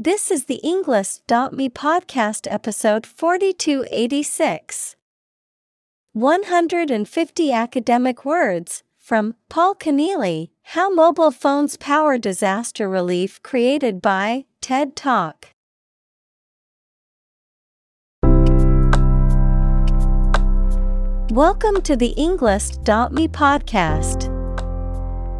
This is the Englist.me podcast episode 4286. 150 academic words from Paul Conneally How Mobile Phones Power Disaster Relief created by TED Talk. Welcome to the Englist.me podcast.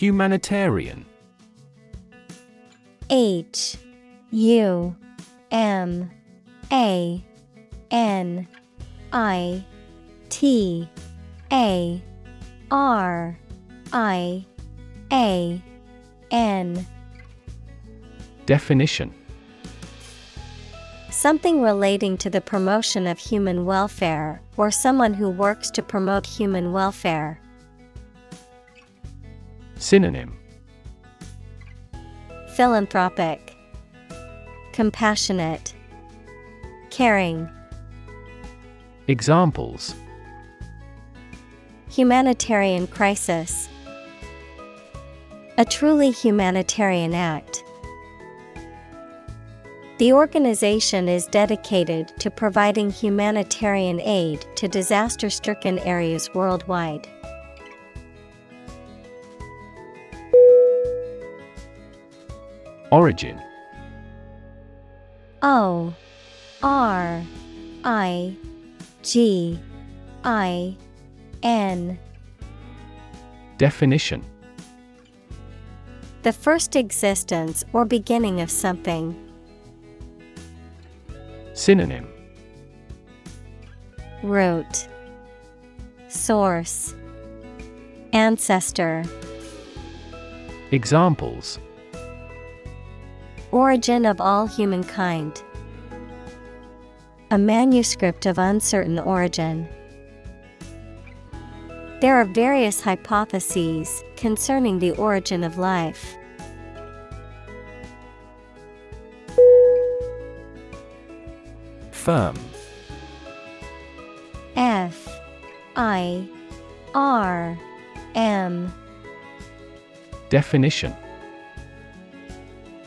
Humanitarian. H U M A N I T A R I A N. Definition. Something relating to the promotion of human welfare, or someone who works to promote human welfare. Synonym Philanthropic, Compassionate, Caring. Examples Humanitarian crisis. A truly humanitarian act. The organization is dedicated to providing humanitarian aid to disaster stricken areas worldwide. Origin. O R I G I N. Definition. The first existence or beginning of something. Synonym. Root. Source. Ancestor. Examples Origin of all humankind. A manuscript of uncertain origin. There are various hypotheses concerning the origin of life. Firm F I R M Definition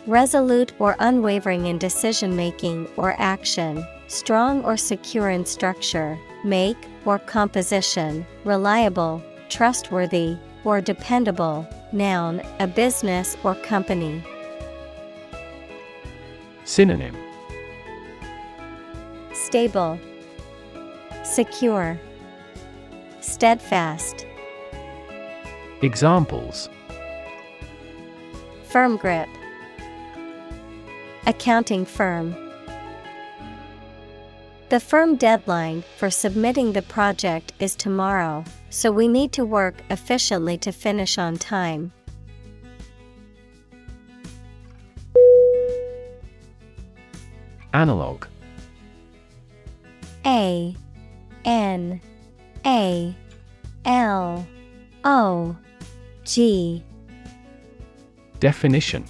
Resolute or unwavering in decision making or action, strong or secure in structure, make or composition, reliable, trustworthy, or dependable. Noun, a business or company. Synonym Stable, Secure, Steadfast. Examples Firm grip. Accounting firm. The firm deadline for submitting the project is tomorrow, so we need to work efficiently to finish on time. Analog A N A L O G Definition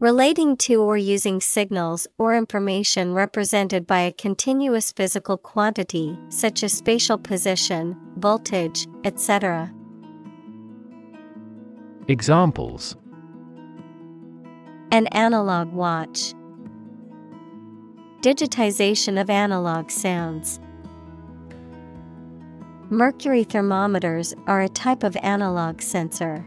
Relating to or using signals or information represented by a continuous physical quantity, such as spatial position, voltage, etc. Examples An analog watch. Digitization of analog sounds. Mercury thermometers are a type of analog sensor.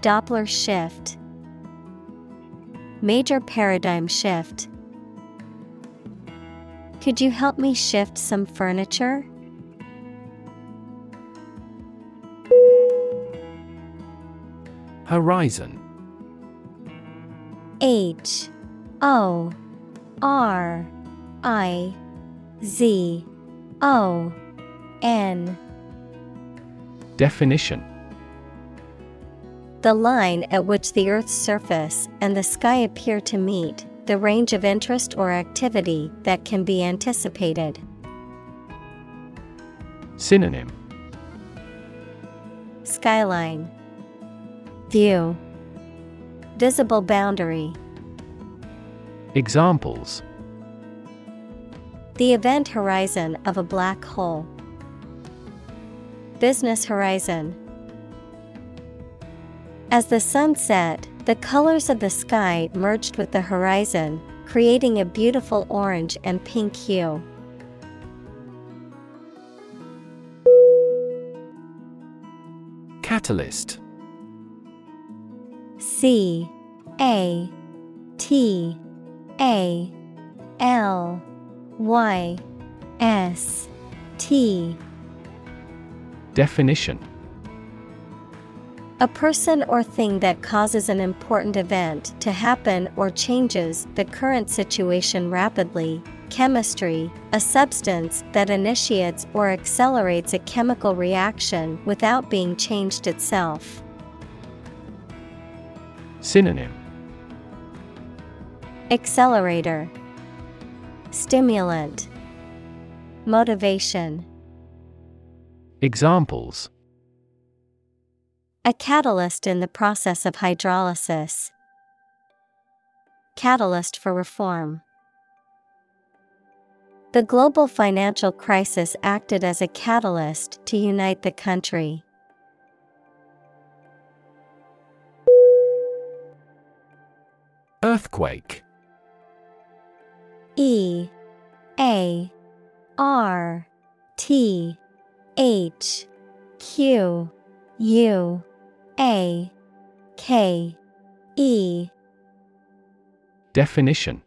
Doppler shift. Major paradigm shift. Could you help me shift some furniture? Horizon. H. O. R. I. Z. O. N. Definition The line at which the Earth's surface and the sky appear to meet, the range of interest or activity that can be anticipated. Synonym Skyline View Visible boundary. Examples The event horizon of a black hole. Business horizon. As the sun set, the colors of the sky merged with the horizon, creating a beautiful orange and pink hue. Catalyst. C A T A L Y S T. Definition A person or thing that causes an important event to happen or changes the current situation rapidly. Chemistry, a substance that initiates or accelerates a chemical reaction without being changed itself. Synonym Accelerator, Stimulant, Motivation. Examples A catalyst in the process of hydrolysis. Catalyst for reform. The global financial crisis acted as a catalyst to unite the country. Earthquake. E. A. R. T. H. Q. U A K E Definition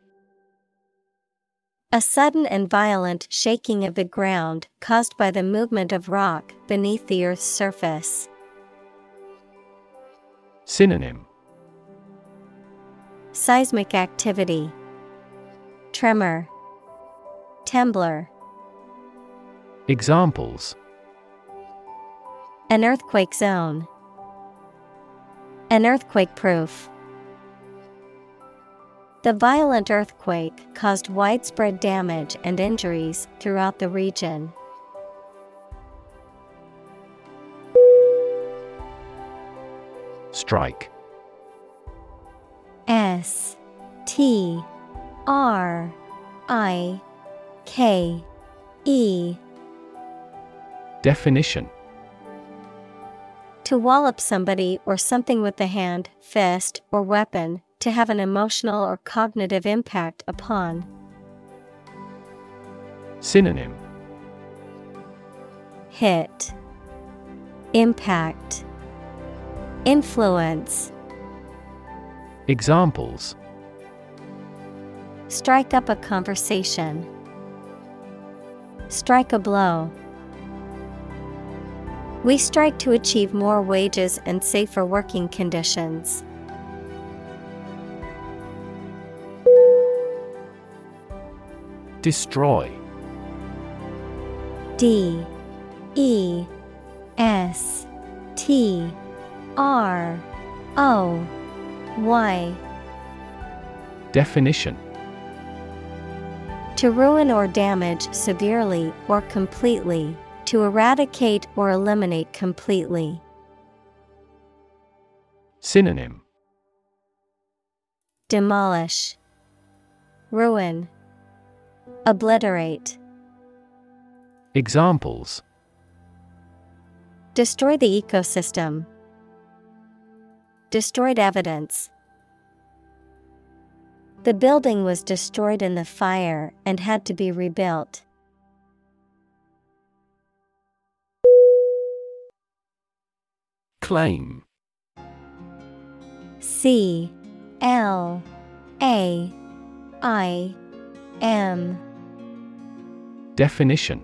A sudden and violent shaking of the ground caused by the movement of rock beneath the earth's surface. Synonym Seismic activity, Tremor, Trembler. Examples An earthquake zone. An earthquake proof. The violent earthquake caused widespread damage and injuries throughout the region. Strike S T R I K E Definition To wallop somebody or something with the hand, fist, or weapon, to have an emotional or cognitive impact upon. Synonym Hit, Impact, Influence. Examples Strike up a conversation. Strike a blow. We strike to achieve more wages and safer working conditions. Destroy. D. E. S. T. R. O. Y. Definition. To ruin or damage severely or completely, to eradicate or eliminate completely. Synonym Demolish, Ruin, Obliterate. Examples Destroy the ecosystem. Destroyed evidence. The building was destroyed in the fire and had to be rebuilt. Claim C L A I M Definition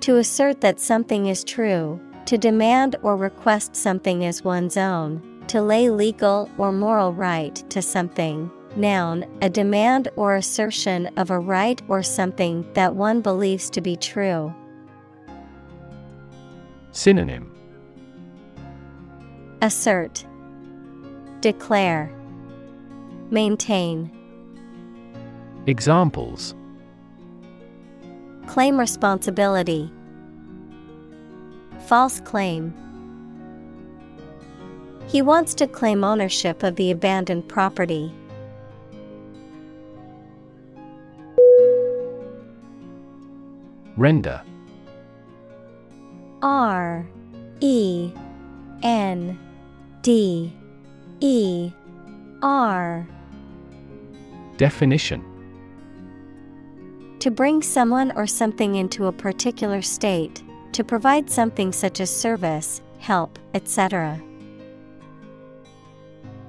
To assert that something is true, to demand or request something as one's own, to lay legal or moral right to something. Noun, a demand or assertion of a right or something that one believes to be true. Synonym Assert, Declare, Maintain. Examples Claim responsibility. False claim. He wants to claim ownership of the abandoned property. Render R E N D E R Definition To bring someone or something into a particular state, to provide something such as service, help, etc.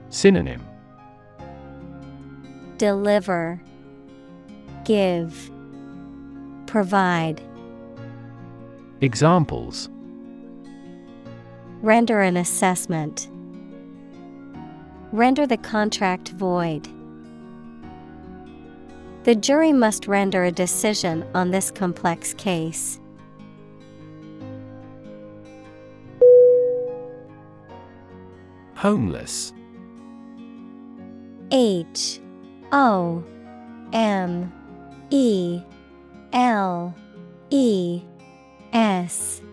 Synonym Deliver, Give, Provide. Examples Render an assessment. Render the contract void. The jury must render a decision on this complex case. Homeless. H. O. M. E. L. E. S.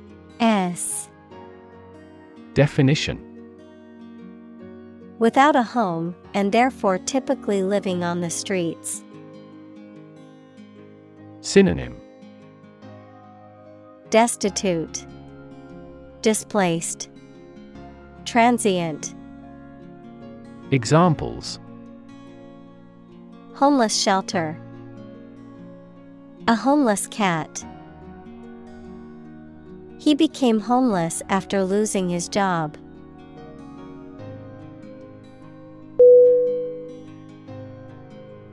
S. Definition Without a home, and therefore typically living on the streets. Synonym Destitute, Displaced, Transient. Examples Homeless shelter. A homeless cat. He became homeless after losing his job.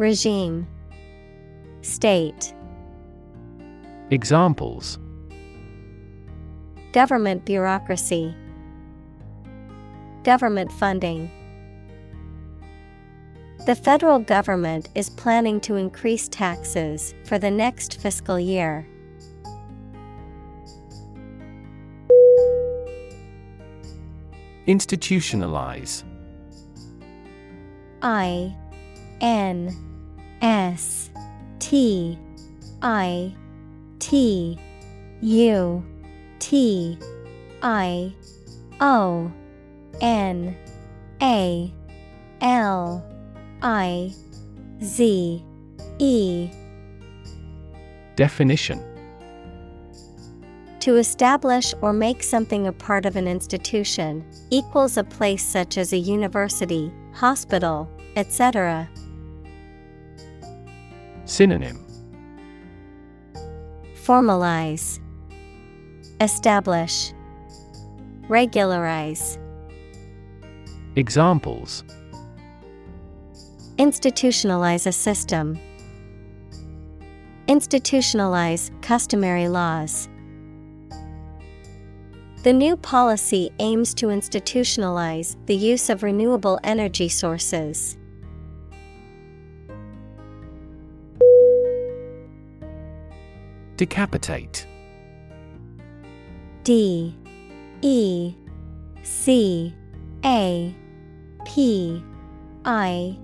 Regime. State. Examples. Government bureaucracy. Government funding. The federal government is planning to increase taxes for the next fiscal year. Institutionalize. I N S T I T U T I O N A L I Z E Definition To establish or make something a part of an institution equals a place such as a university, hospital, etc. Synonym Formalize, Establish, Regularize. Examples Institutionalize a system. Institutionalize customary laws. The new policy aims to institutionalize the use of renewable energy sources. Decapitate. D E C A P I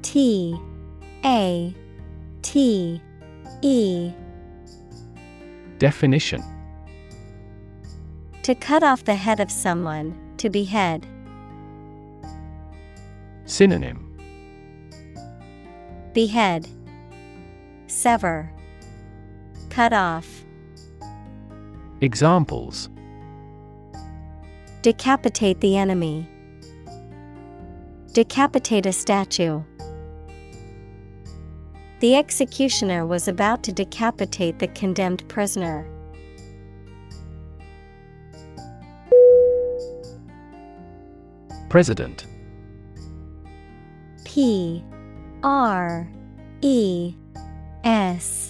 T A T E. Definition. To cut off the head of someone, to behead. Synonym. Behead, Sever, Cut off. Examples Decapitate the enemy. Decapitate a statue. The executioner was about to decapitate the condemned prisoner. President P R E S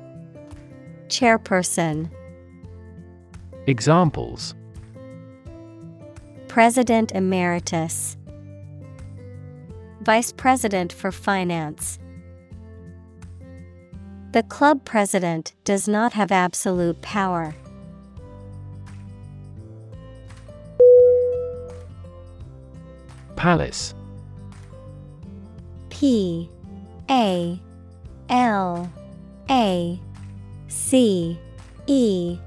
Chairperson. Examples. President Emeritus. Vice President for Finance. The club president does not have absolute power. Palace. P A L A C E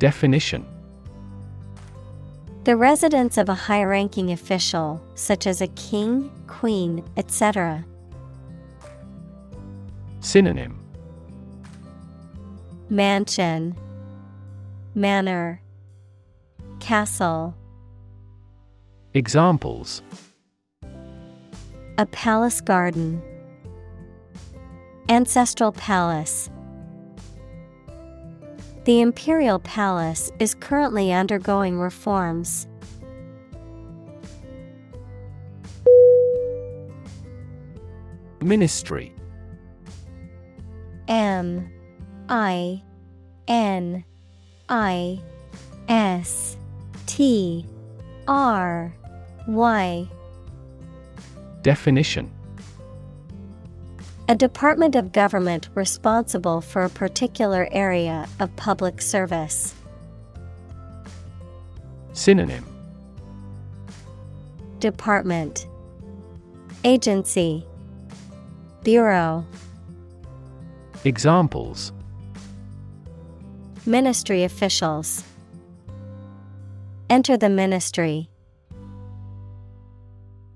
Definition The residence of a high ranking official, such as a king, queen, etc. Synonym Mansion, Manor, Castle. Examples A palace garden. Ancestral palace. The imperial palace is currently undergoing reforms. Ministry. M I N I S T R Y. Definition A department of government responsible for a particular area of public service. Synonym. Department. Agency. Bureau. Examples. Ministry officials. Enter the ministry.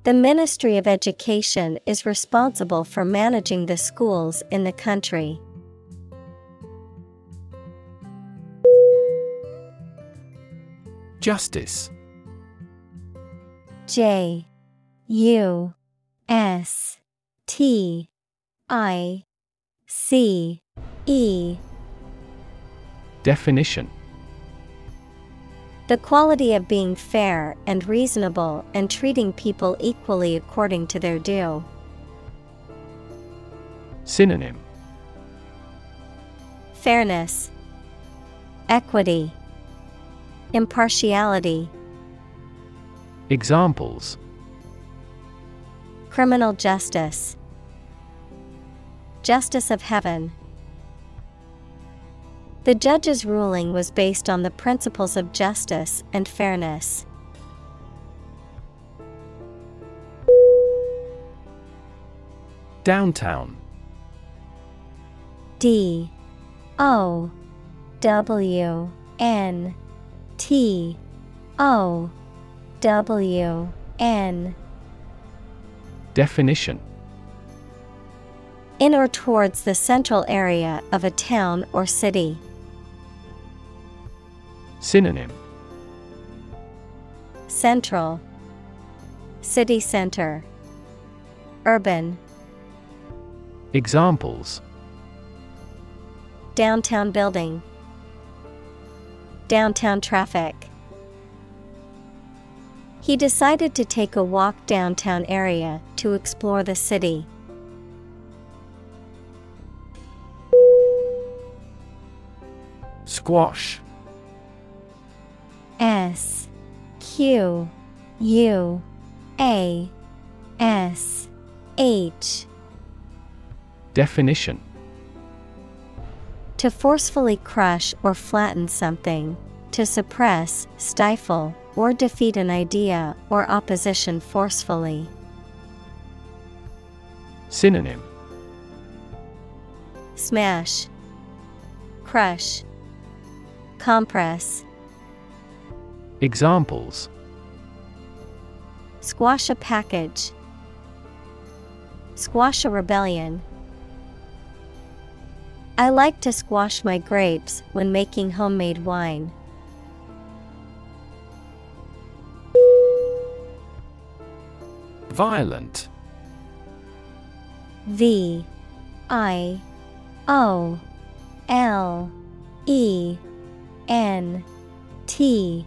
The Ministry of Education is responsible for managing the schools in the country. Justice. J U S T I C E. Definition The quality of being fair and reasonable and treating people equally according to their due. Synonym Fairness, Equity, Impartiality. Examples Criminal justice. Justice of heaven. The judge's ruling was based on the principles of justice and fairness. Downtown. D. O. W. N. T. O. W. N. Definition. In or towards the central area of a town or city. Synonym Central, City Center, Urban. Examples Downtown building, Downtown traffic. He decided to take a walk downtown area to explore the city. Squash S Q U A S H. Definition. To forcefully crush or flatten something, to suppress, stifle, or defeat an idea or opposition forcefully. Synonym. Smash, Crush, Compress. Examples Squash a package. Squash a rebellion. I like to squash my grapes when making homemade wine. Violent V I O L E N T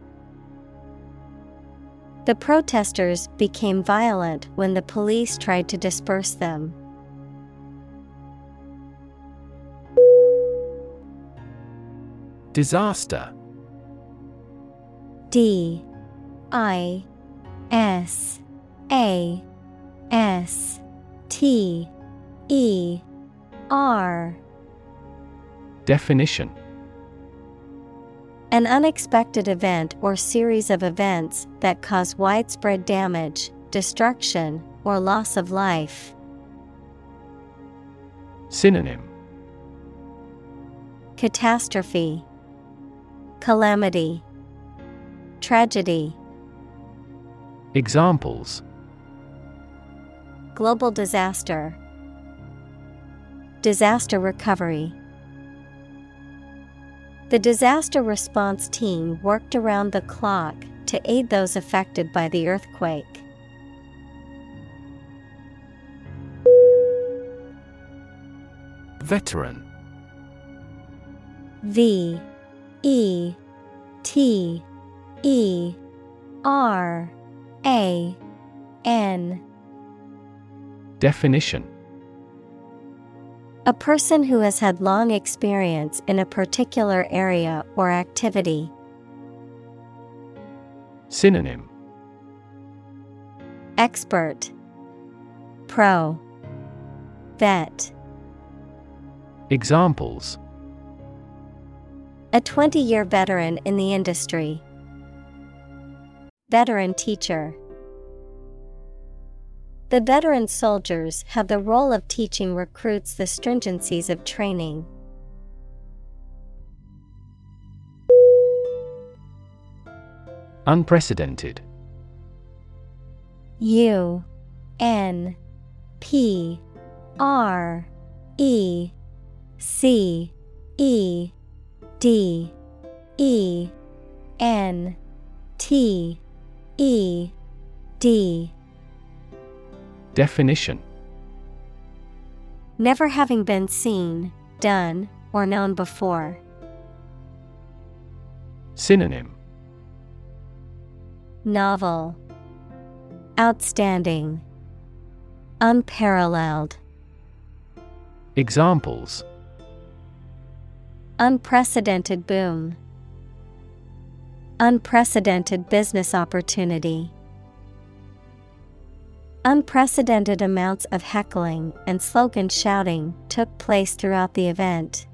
The protesters became violent when the police tried to disperse them. Disaster. D. I. S. A. S. T. E. R. Definition An unexpected event or series of events that cause widespread damage, destruction, or loss of life. Synonym Catastrophe, Calamity, Tragedy. Examples Global disaster. Disaster recovery. The disaster response team worked around the clock to aid those affected by the earthquake. Veteran. V E T E R A N. Definition A person who has had long experience in a particular area or activity. Synonym Expert Pro Vet Examples A 20 year veteran in the industry. Veteran teacher. The veteran soldiers have the role of teaching recruits the stringencies of training. Unprecedented U N P R E C E D E N T E D Definition. Never having been seen, done, or known before. Synonym. Novel. Outstanding. Unparalleled. Examples. Unprecedented boom. Unprecedented business opportunity Unprecedented amounts of heckling and slogan shouting took place throughout the event.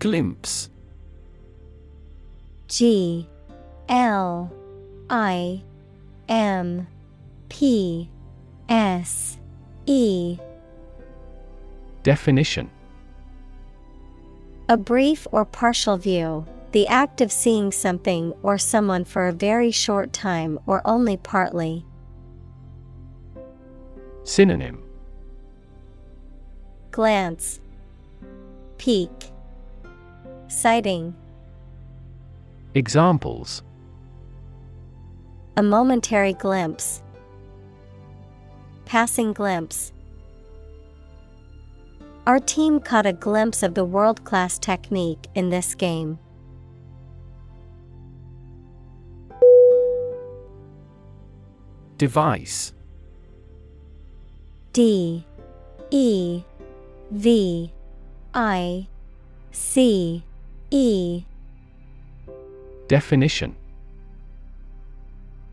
Glimpse. G L I M P S E. Definition. A brief or partial view, the act of seeing something or someone for a very short time or only partly. Synonym Glance, Peek, Sighting. Examples A momentary glimpse. Passing glimpse. Our team caught a glimpse of the world class technique in this game. Device. D E V I C E. Definition.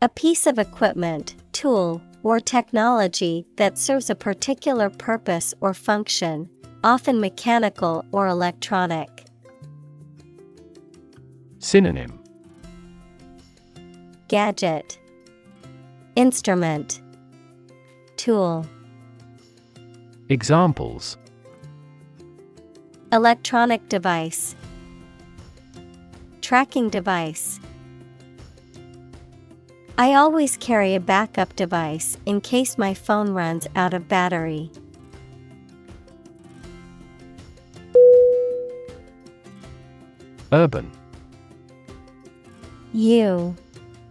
A piece of equipment, tool, or technology that serves a particular purpose or function, often mechanical or electronic. Synonym. Gadget, Instrument, Tool. Examples Electronic device, Tracking device. I always carry a backup device in case my phone runs out of battery. Urban U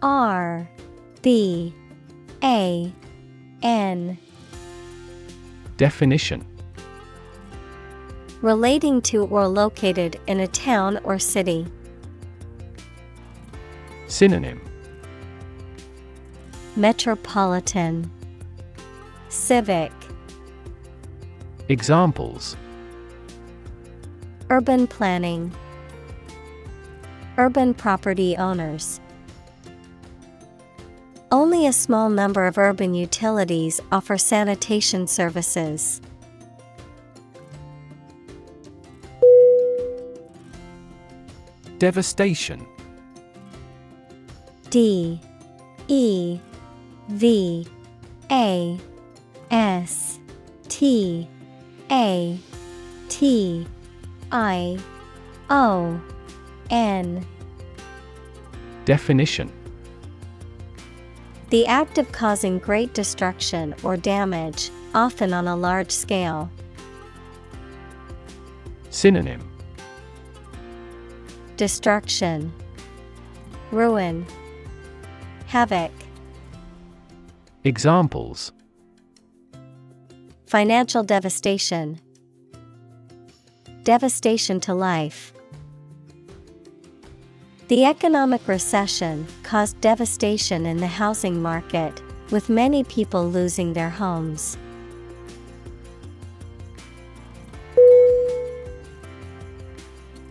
R B A N. Definition. Relating to or located in a town or city. Synonym. Metropolitan. Civic. Examples. Urban planning. Urban property owners Only a small number of urban utilities offer sanitation services. Devastation. D. E. V. A. S. T. A. T. I. O. N. Definition The act of causing great destruction or damage, often on a large scale. Synonym Destruction, Ruin, Havoc. Examples Financial devastation, Devastation to life. The economic recession caused devastation in the housing market, with many people losing their homes.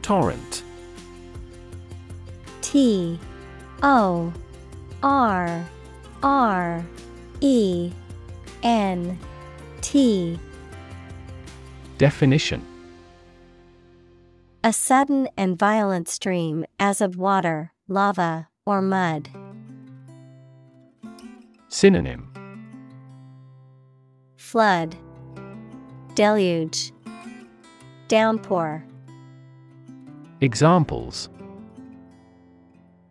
Torrent. T O R R E N T. Definition A sudden and violent stream as of water, lava, or mud. Synonym Flood, Deluge, Downpour, Examples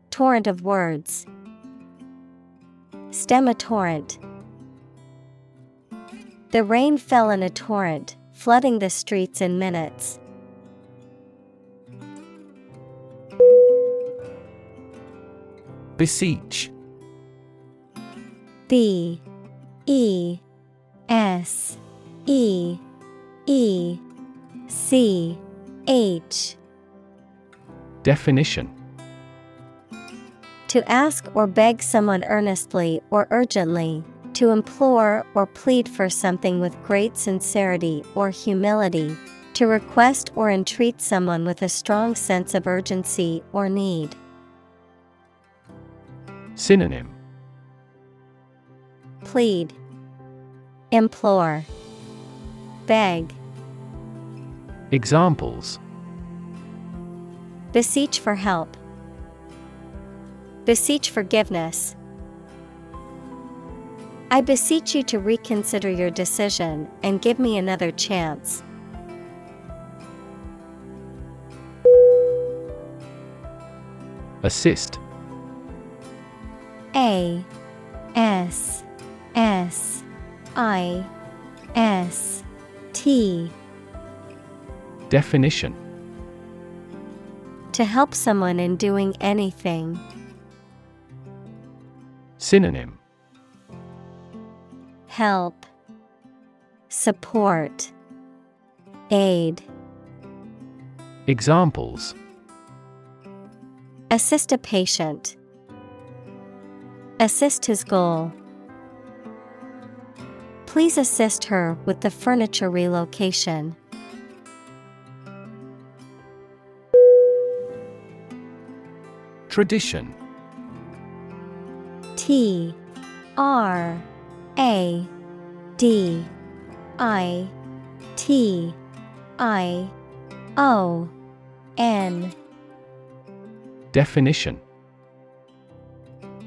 Torrent of words. Stem a torrent. The rain fell in a torrent, flooding the streets in minutes. Beseech. B E S E E C H. Definition. To ask or beg someone earnestly or urgently, to implore or plead for something with great sincerity or humility, to request or entreat someone with a strong sense of urgency or need. Synonym. Plead, Implore, Beg, Examples. Beseech for help, Beseech forgiveness. I beseech you to reconsider your decision and give me another chance. Assist A S S I S T. Definition. To help someone in doing anything. Synonym. Help. Support. Aid. Examples. Assist a patient. Assist his goal. Please assist her with the furniture relocation. Tradition T R A D I T I O N Definition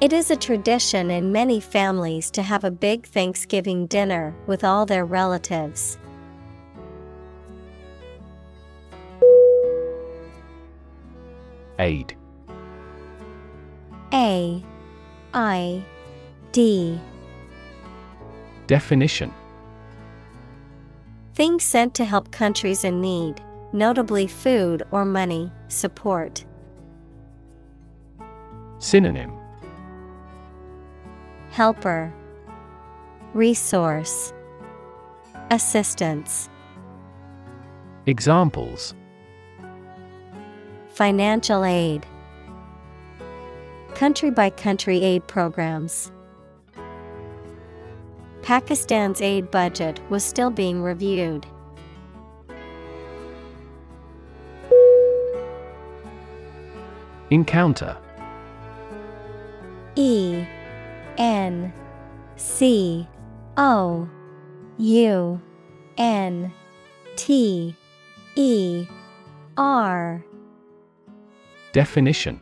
It is a tradition in many families to have a big Thanksgiving dinner with all their relatives. Aid A I D Definition Things sent to help countries in need, notably food or money, support. Synonym Helper Resource Assistance Examples Financial aid Country by country aid programs. Pakistan's aid budget was still being reviewed. Encounter E N C O U N T E R. Definition.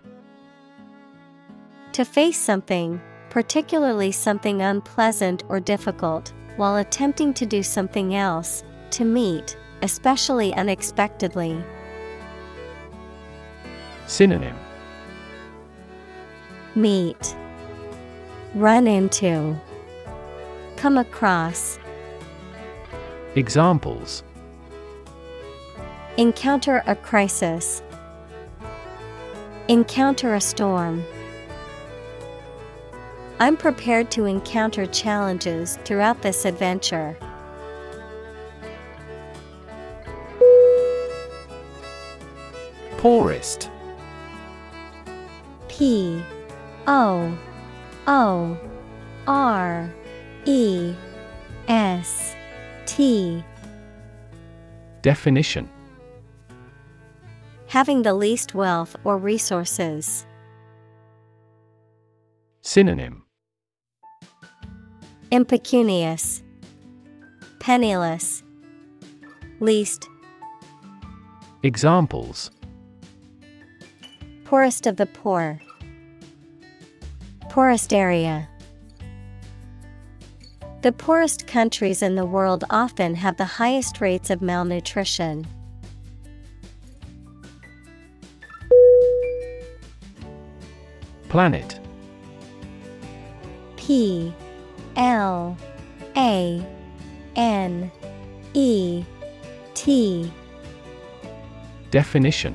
To face something, particularly something unpleasant or difficult, while attempting to do something else, to meet, especially unexpectedly. Synonym. Meet, Run into, Come across, Examples Encounter a crisis, Encounter a storm. I'm prepared to encounter challenges throughout this adventure. Poorest P O O R E S T Definition. Having the least wealth or resources. Synonym. Impecunious, Penniless, Least, Examples. Poorest of the poor, Poorest area. The poorest countries in the world often have the highest rates of malnutrition. Planet P L A N E T Definition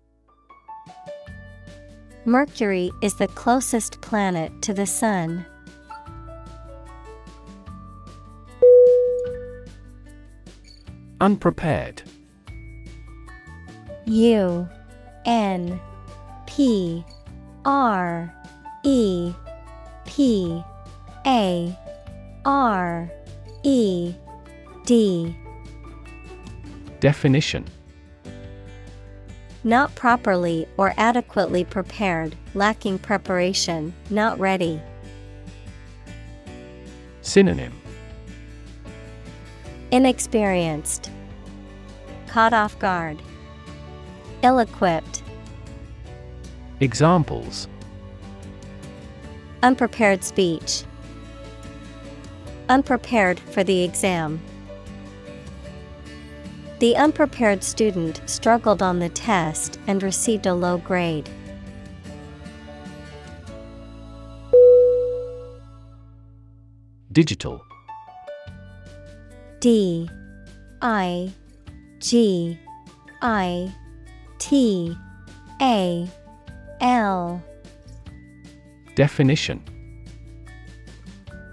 Mercury is the closest planet to the Sun. Unprepared. U N P R E P A R E D Definition Not properly or adequately prepared, lacking preparation, not ready. Synonym. Inexperienced, caught off guard, ill equipped, Examples. Unprepared speech, unprepared for the exam. The unprepared student struggled on the test and received a low grade. Digital. D I G I T A L. Definition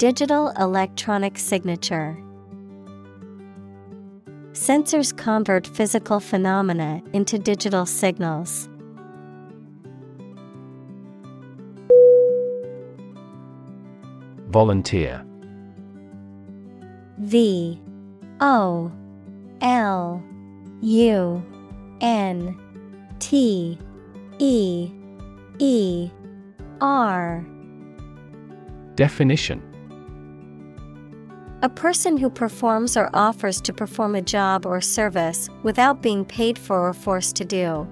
Digital electronic signature. Sensors convert physical phenomena into digital signals. Volunteer V O L U N T E E R Definition A person who performs or offers to perform a job or service without being paid for or forced to do.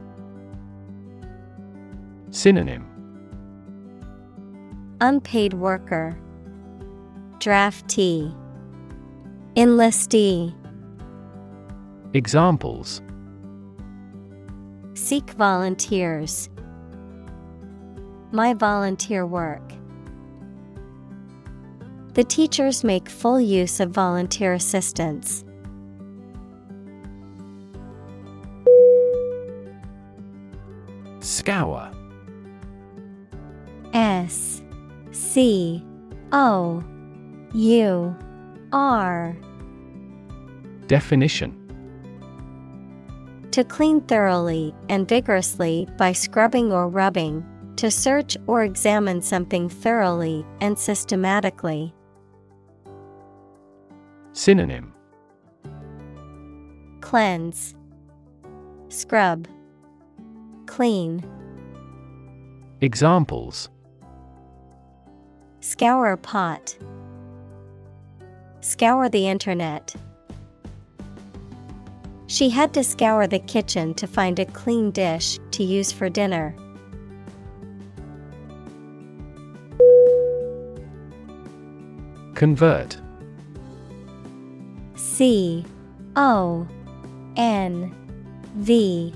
Synonym Unpaid worker, Draftee, Enlistee. Examples Seek volunteers. My volunteer work. The teachers make full use of volunteer assistance. Scour S C O U R Definition To clean thoroughly and vigorously by scrubbing or rubbing, to search or examine something thoroughly and systematically. Synonym Cleanse, Scrub, Clean. Examples Scour a pot. Scour the internet. She had to scour the kitchen to find a clean dish to use for dinner. Convert C O N V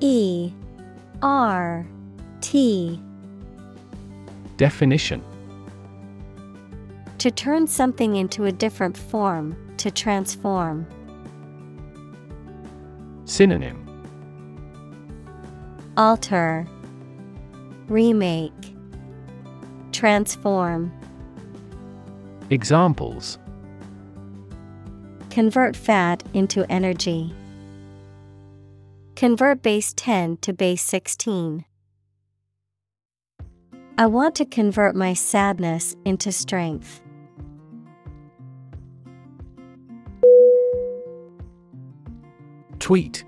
E R T. Definition. To turn something into a different form, to transform. Synonym. Alter, Remake, Transform. Examples Convert fat into energy. Convert base 10 to base 16. I want to convert my sadness into strength. Tweet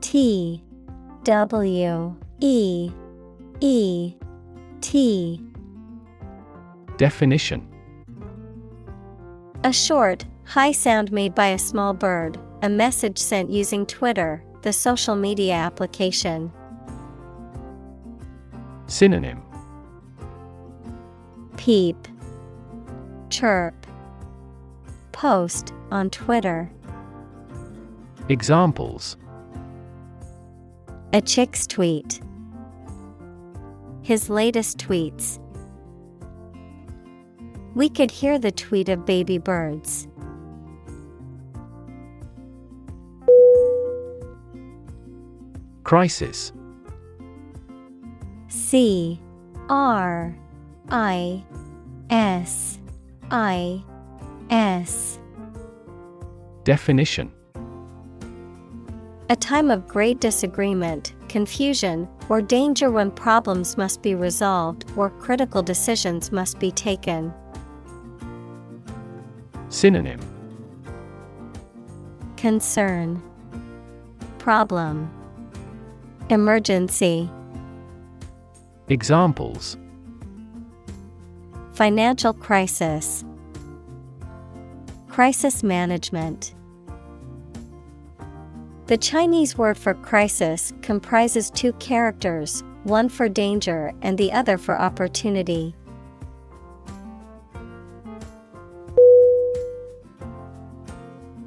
T W E E T Definition A short, high sound made by a small bird, a message sent using Twitter, the social media application. Synonym Peep, Chirp, Post on Twitter. Examples A chick's tweet. His latest tweets. We could hear the tweet of baby birds. Crisis C R I S I S Definition A time of great disagreement, confusion, or danger when problems must be resolved or critical decisions must be taken. Synonym. Concern. Problem. Emergency. Examples. Financial crisis. Crisis management. The Chinese word for crisis comprises two characters, one for danger and the other for opportunity.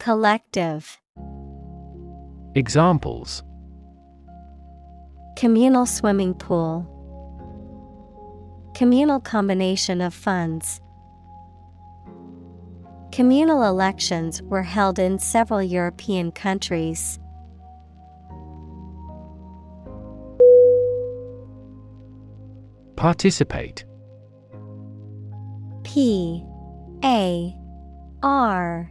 Collective. Examples Communal swimming pool. Communal combination of funds. Communal elections were held in several European countries. Participate P A R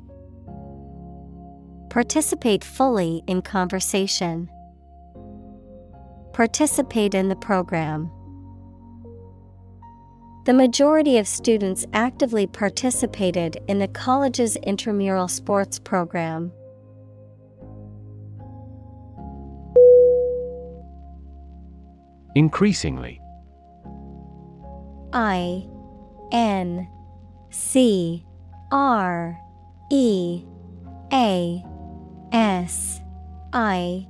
Participate fully in conversation. Participate in the program. The majority of students actively participated in the college's intramural sports program. Increasingly I N C R E A S I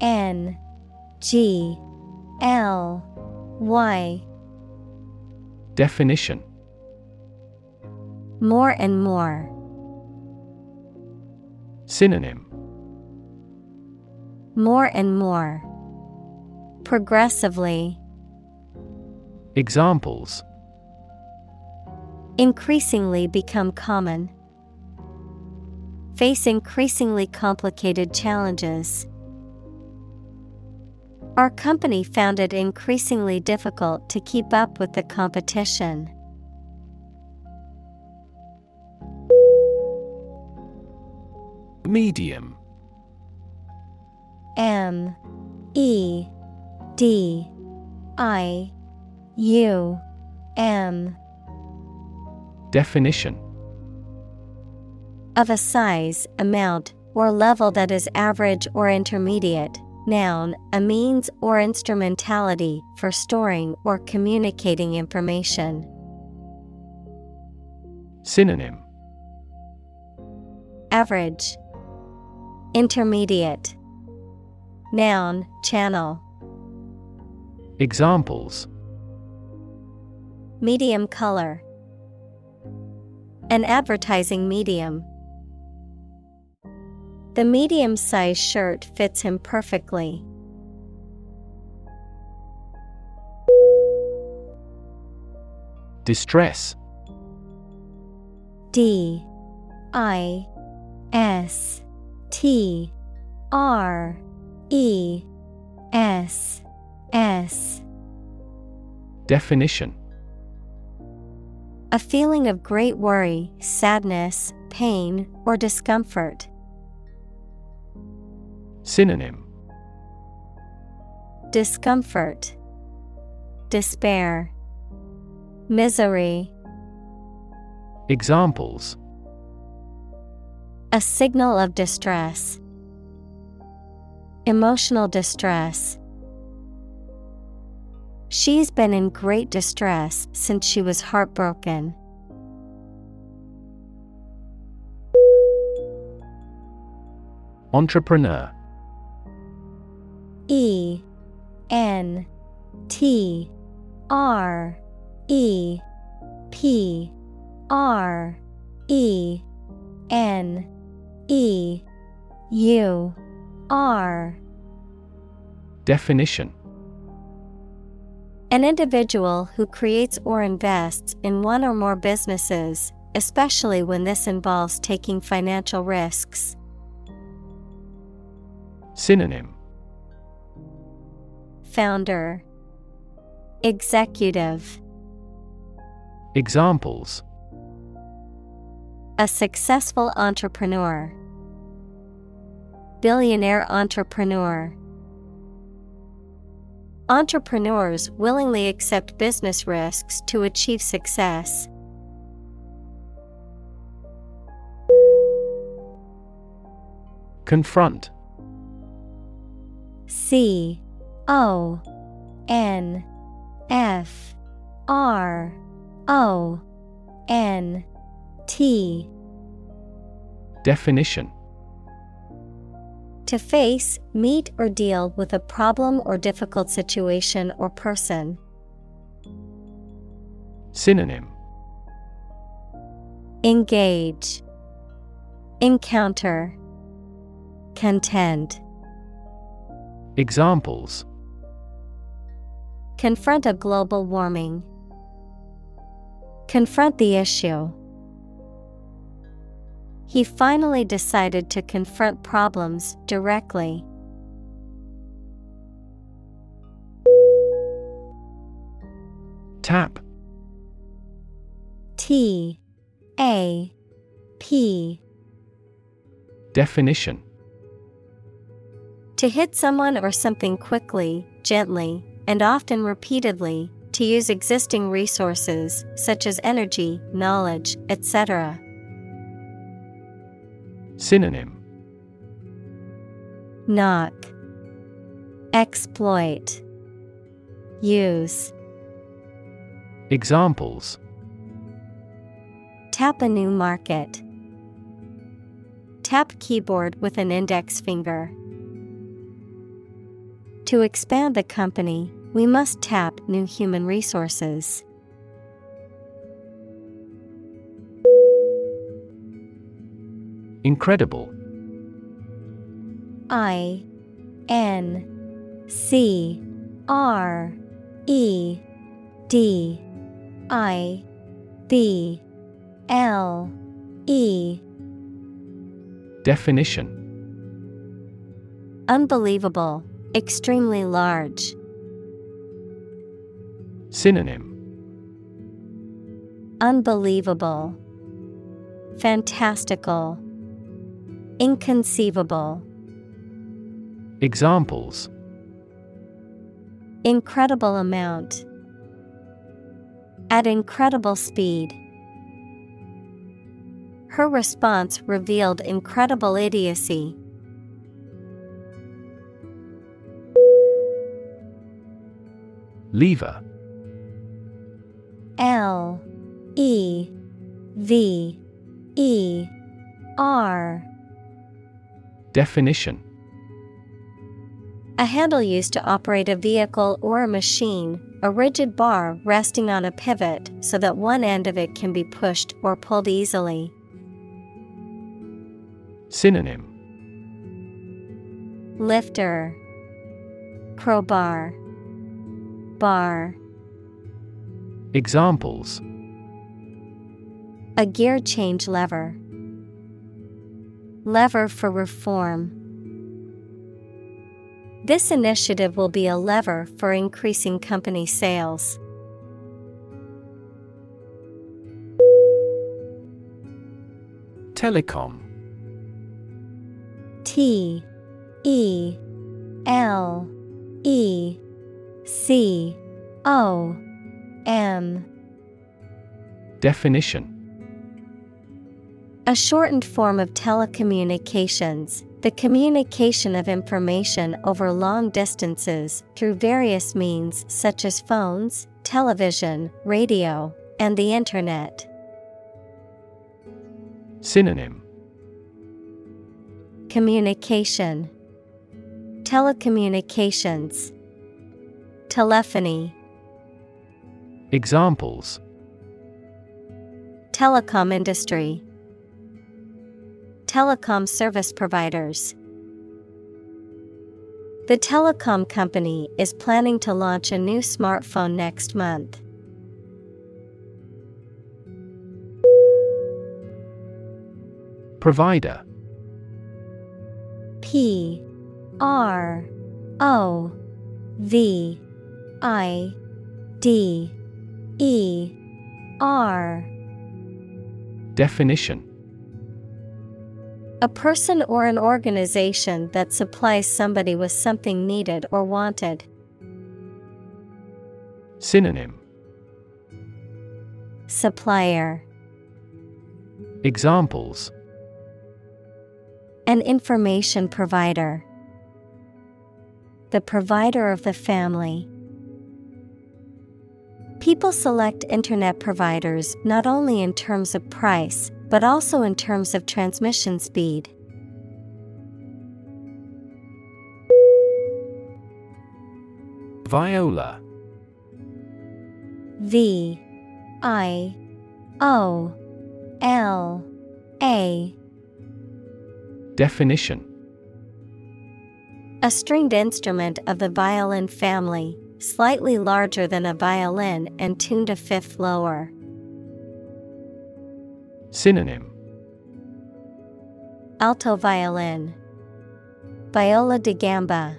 N G L Y Definition More and more. Synonym More and more. Progressively. Examples Increasingly become common. Face increasingly complicated challenges. Our company found it increasingly difficult to keep up with the competition. Medium. M. E. D. I. U. M. Definition of a size, amount, or level that is average or intermediate. Noun, a means or instrumentality for storing or communicating information. Synonym Average, Intermediate, Noun, channel. Examples Medium color, An advertising medium. The medium sized shirt fits him perfectly. Distress. D. I. S. T. R. E. S. S. Definition. A feeling of great worry, sadness, pain, or discomfort. Synonym Discomfort, Despair, Misery. Examples A signal of distress. Emotional distress. She's been in great distress since she was heartbroken. Entrepreneur E N T R E P R E N E U R. Definition. An individual who creates or invests in one or more businesses, especially when this involves taking financial risks. Synonym Founder Executive Examples A successful entrepreneur. Billionaire entrepreneur. Entrepreneurs willingly accept business risks to achieve success. Confront C O N F R O N T. Definition. To face, meet, or deal with a problem or difficult situation or person. Synonym. Engage, Encounter, Contend. Examples Confront a global warming. Confront the issue. He finally decided to confront problems directly. Tap T A P Definition To hit someone or something quickly, gently, and often repeatedly, to use existing resources such as energy, knowledge, etc. Synonym Knock, Exploit, Use. Examples Tap a new market. Tap keyboard with an index finger. To expand the company, we must tap new human resources. Incredible I N C R E D I B L E Definition Unbelievable, extremely large. Synonym Unbelievable, Fantastical, Inconceivable. Examples Incredible amount. At incredible speed. Her response revealed incredible idiocy. Lever L E V E R. Definition. A handle used to operate a vehicle or a machine, a rigid bar resting on a pivot so that one end of it can be pushed or pulled easily. Synonym. Lifter, Crowbar, Bar. Examples A gear change lever. Lever for reform. This initiative will be a lever for increasing company sales. Telecom T E L E C O M. Definition. A shortened form of telecommunications, the communication of information over long distances through various means such as phones, television, radio, and the Internet. Synonym. Communication, Telecommunications, Telephony, Examples Telecom industry, Telecom service providers. The telecom company is planning to launch a new smartphone next month. Provider P R O V I D E R Definition A person or an organization that supplies somebody with something needed or wanted. Synonym Supplier Examples An information provider. The provider of the family. People select Internet providers not only in terms of price, but also in terms of transmission speed. Viola. V I O L A. Definition. A stringed instrument of the violin family, slightly larger than a violin and tuned a fifth lower. Synonym Alto violin, Viola da gamba,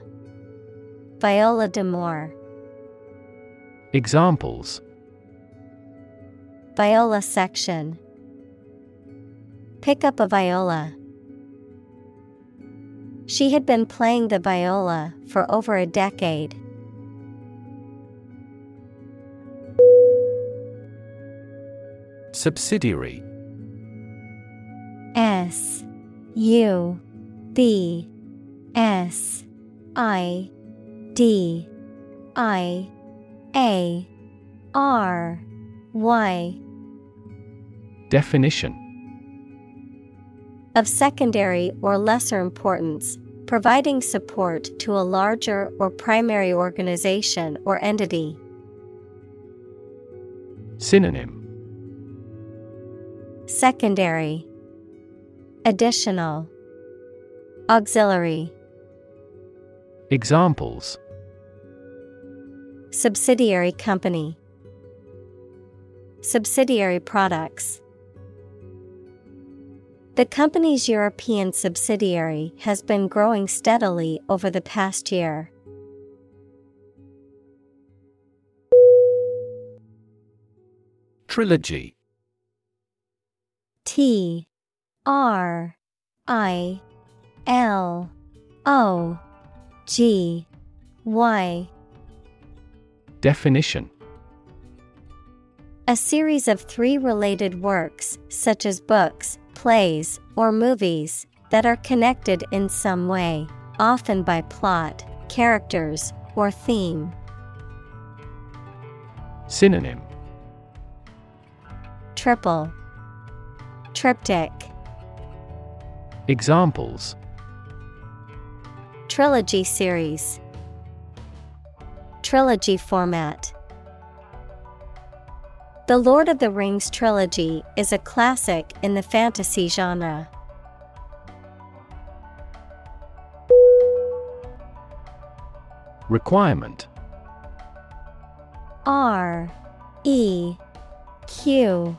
Viola d'amore, Examples Viola section. Pick up a viola. She had been playing the viola for over a decade. Subsidiary. S U B S I D I A R Y. Definition. Of secondary or lesser importance, providing support to a larger or primary organization or entity. Synonym Secondary. Additional. Auxiliary. Examples. Subsidiary company. Subsidiary products. The company's European subsidiary has been growing steadily over the past year. Trilogy T R I L O G Y. Definition. A series of three related works, such as books, plays, or movies, that are connected in some way, often by plot, characters, or theme. Synonym. Triple Triptych Examples Trilogy series Trilogy format. The Lord of the Rings trilogy is a classic in the fantasy genre. Requirement R E Q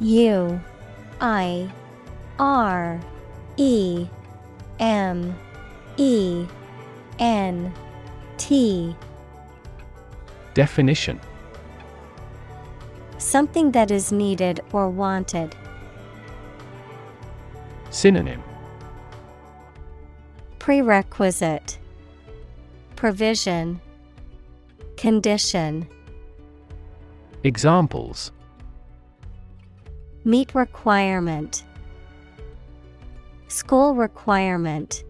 U I R E M E N T. Definition. Something that is needed or wanted. Synonym. Prerequisite. Provision. Condition. Examples Meet requirement. School requirement.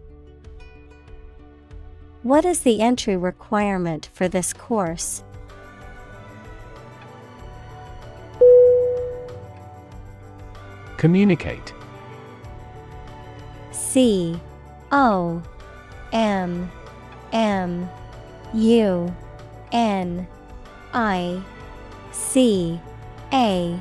What is the entry requirement for this course? Communicate. C O M M U N I C A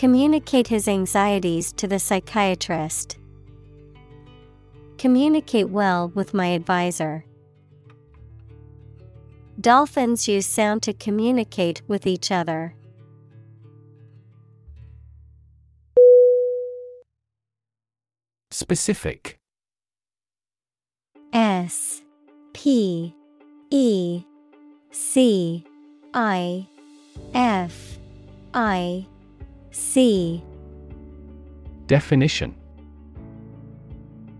Communicate his anxieties to the psychiatrist. Communicate well with my advisor. Dolphins use sound to communicate with each other. Specific S P E C I F I C. Definition.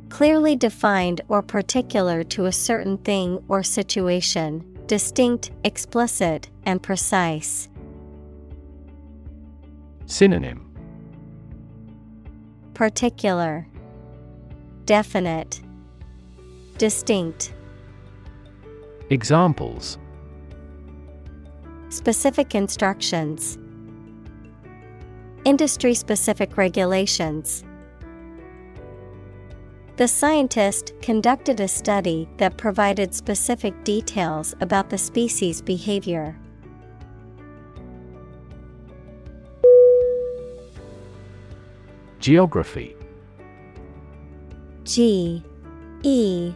Clearly defined or particular to a certain thing or situation, distinct, explicit, and precise. Synonym. Particular, Definite, Distinct. Examples. Specific instructions. Industry specific regulations. The scientist conducted a study that provided specific details about the species' behavior. Geography G E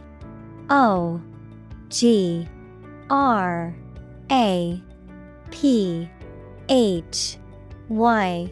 O G R A P H Y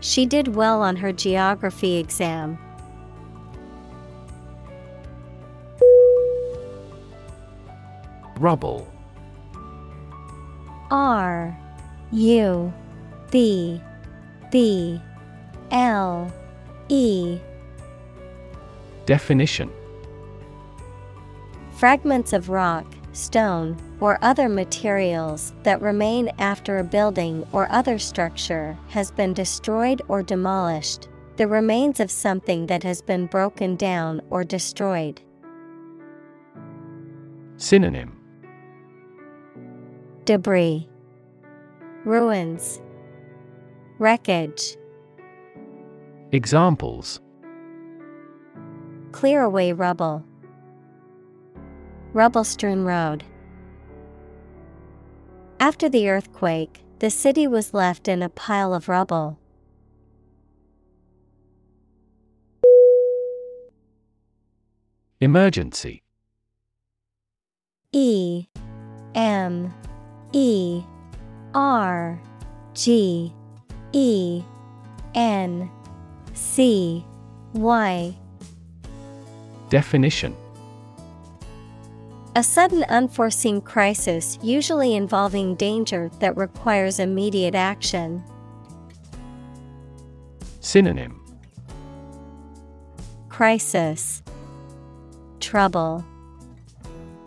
She did well on her geography exam. Rubble. R U B B L E. Definition. Fragments of rock, stone, or other materials that remain after a building or other structure has been destroyed or demolished, the remains of something that has been broken down or destroyed. Synonym Debris, Ruins, Wreckage. Examples Clear away rubble. Rubble strewn road. After the earthquake, the city was left in a pile of rubble. Emergency E M E R G E N C Y Definition A sudden unforeseen crisis, usually involving danger that requires immediate action. Synonym Crisis, Trouble,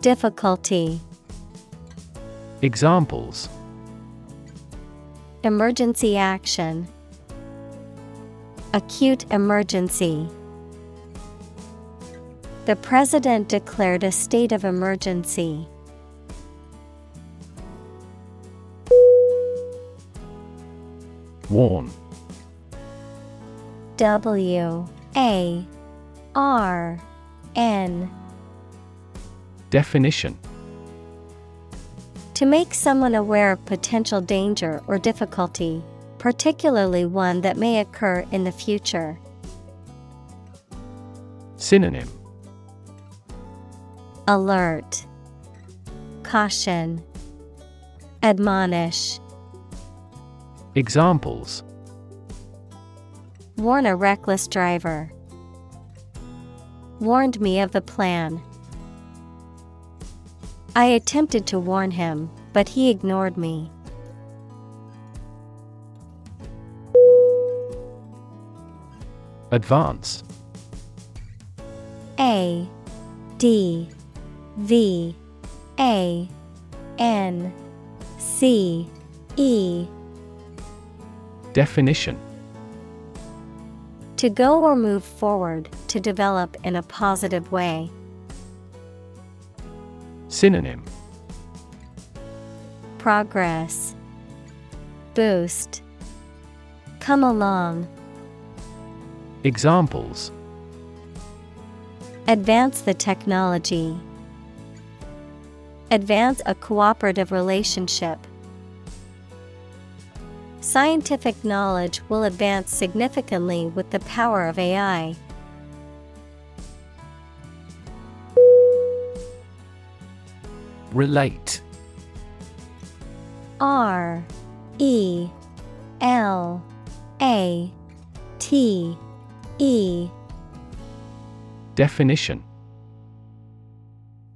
Difficulty. Examples Emergency action, Acute emergency. The president declared a state of emergency. Warn W A R N Definition To make someone aware of potential danger or difficulty, particularly one that may occur in the future. Synonym Alert, Caution, Admonish. Examples Warn a reckless driver. Warned me of the plan. I attempted to warn him, but he ignored me. Advance A D V A N C E Definition To go or move forward, to develop in a positive way. Synonym Progress Boost Come along. Examples Advance the technology. Advance a cooperative relationship. Scientific knowledge will advance significantly with the power of AI. Relate R E L A T E Definition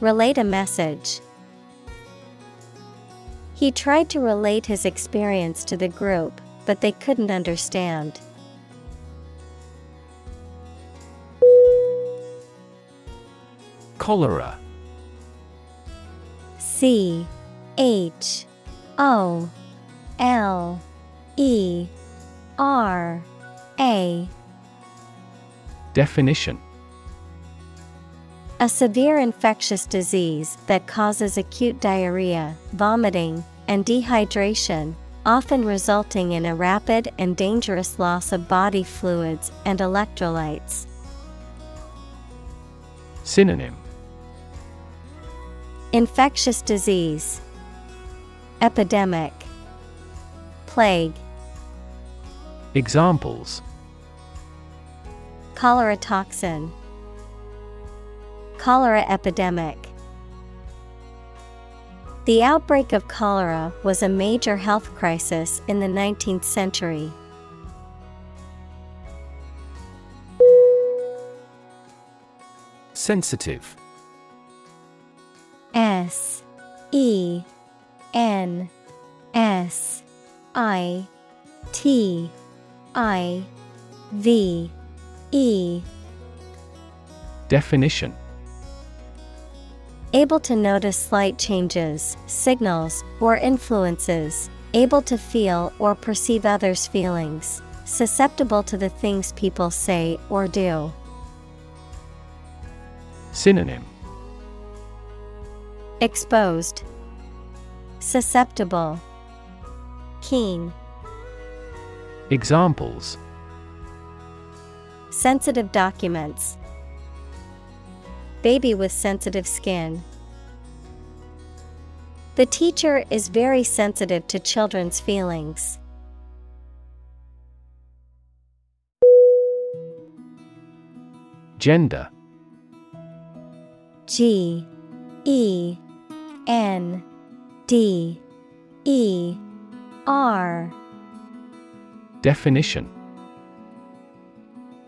Relate a message. He tried to relate his experience to the group, but they couldn't understand. Cholera C H O L E R A Definition A severe infectious disease that causes acute diarrhea, vomiting, and dehydration, often resulting in a rapid and dangerous loss of body fluids and electrolytes. Synonym. Infectious disease, Epidemic, Plague, Examples. Cholera toxin, Cholera epidemic. The outbreak of cholera was a major health crisis in the 19th century. Sensitive S E N S I T I V E Definition Able to notice slight changes, signals, or influences, able to feel or perceive others' feelings, susceptible to the things people say or do. Synonym Exposed, Susceptible, Keen. Examples Sensitive documents. Baby with sensitive skin. The teacher is very sensitive to children's feelings. Gender G E N D E R Definition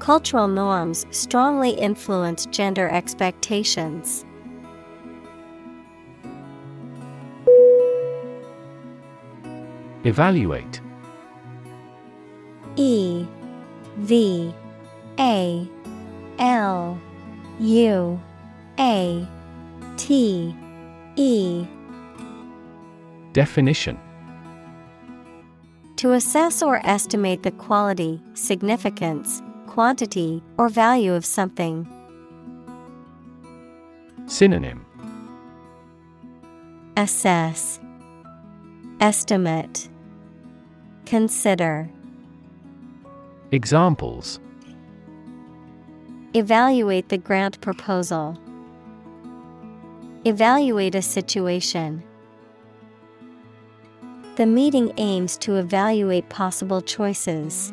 Cultural norms strongly influence gender expectations. Evaluate. E V A L U A T E. Definition. To assess or estimate the quality, significance, quantity, or value of something. Synonym Assess, Estimate, Consider. Examples Evaluate the grant proposal. Evaluate a situation. The meeting aims to evaluate possible choices.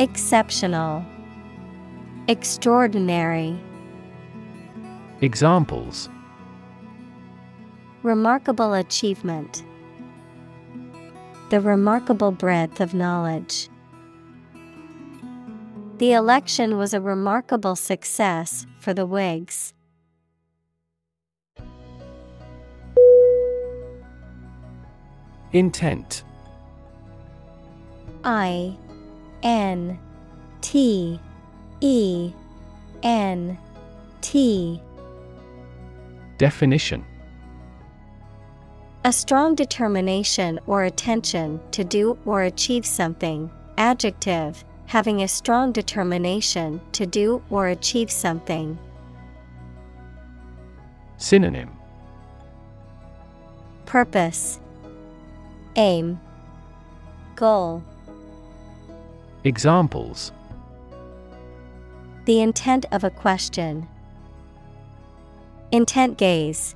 Exceptional, Extraordinary. Examples Remarkable achievement. The remarkable breadth of knowledge. The election was a remarkable success for the Whigs. Intent I N T E N T Definition A strong determination or attention to do or achieve something. Adjective, having a strong determination to do or achieve something. Synonym Purpose, Aim, Goal. Examples The intent of a question. Intent gaze.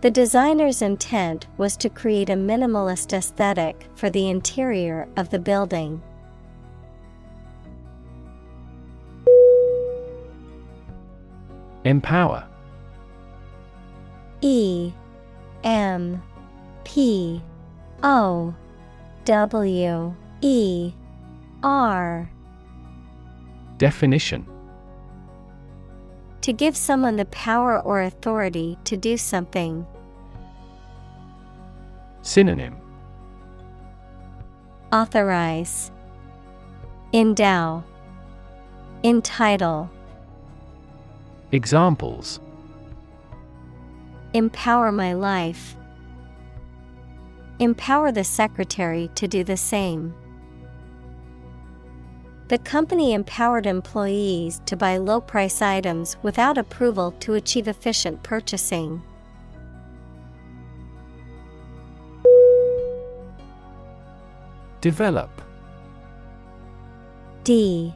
The designer's intent was to create a minimalist aesthetic for the interior of the building. Empower E M P O W E R. Definition. To give someone the power or authority to do something. Synonym. Authorize, Endow, Entitle, Examples. Empower my life. Empower the secretary to do the same. The company empowered employees to buy low price items without approval to achieve efficient purchasing. Develop. D.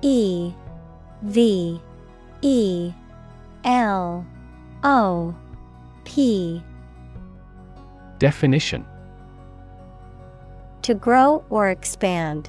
E. V. E. L. O. P. Definition. To grow or expand,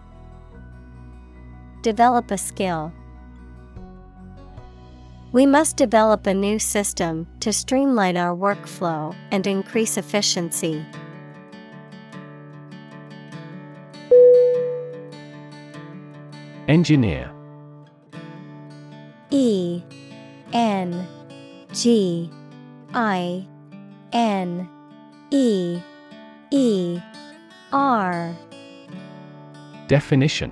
Develop a skill. We must develop a new system to streamline our workflow and increase efficiency. Engineer E N G I N E E R Definition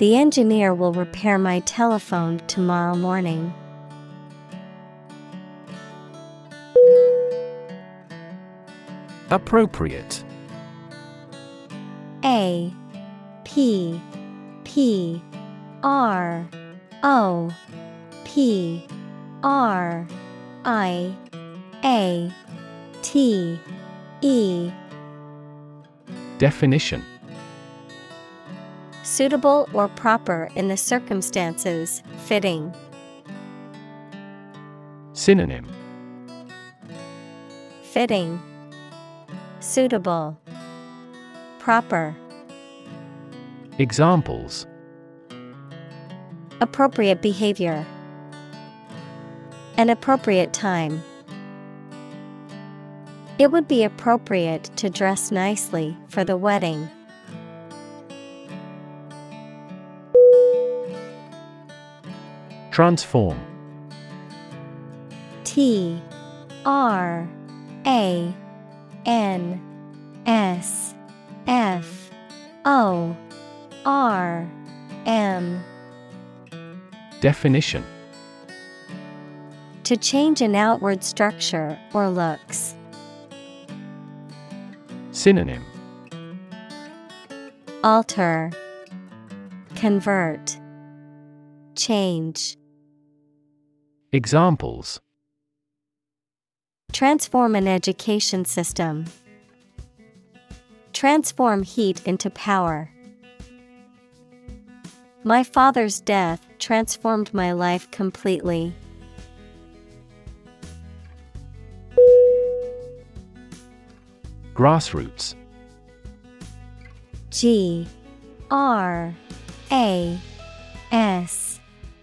The engineer will repair my telephone tomorrow morning. Appropriate. A P P R O P R I A T E. Definition Suitable or proper in the circumstances, fitting. Synonym Fitting, Suitable, Proper, Examples Appropriate behavior, An appropriate time. It would be appropriate to dress nicely for the wedding. Transform. T R A N S F O R M. Definition. To change an outward structure or looks. Synonym. Alter. Convert. Change Examples Transform an education system. Transform heat into power. My father's death transformed my life completely. Grassroots G R A S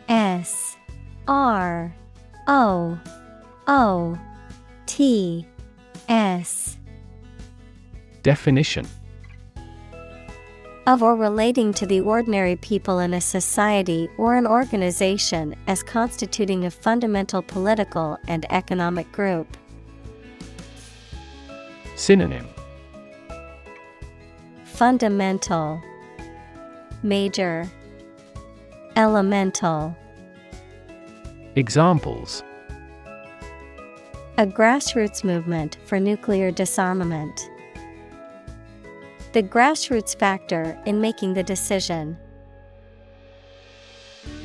S R O O T S. Definition. Of or relating to the ordinary people in a society or an organization as constituting a fundamental political and economic group. Synonym. Fundamental. Major. Elemental Examples A grassroots movement for nuclear disarmament. The grassroots factor in making the decision.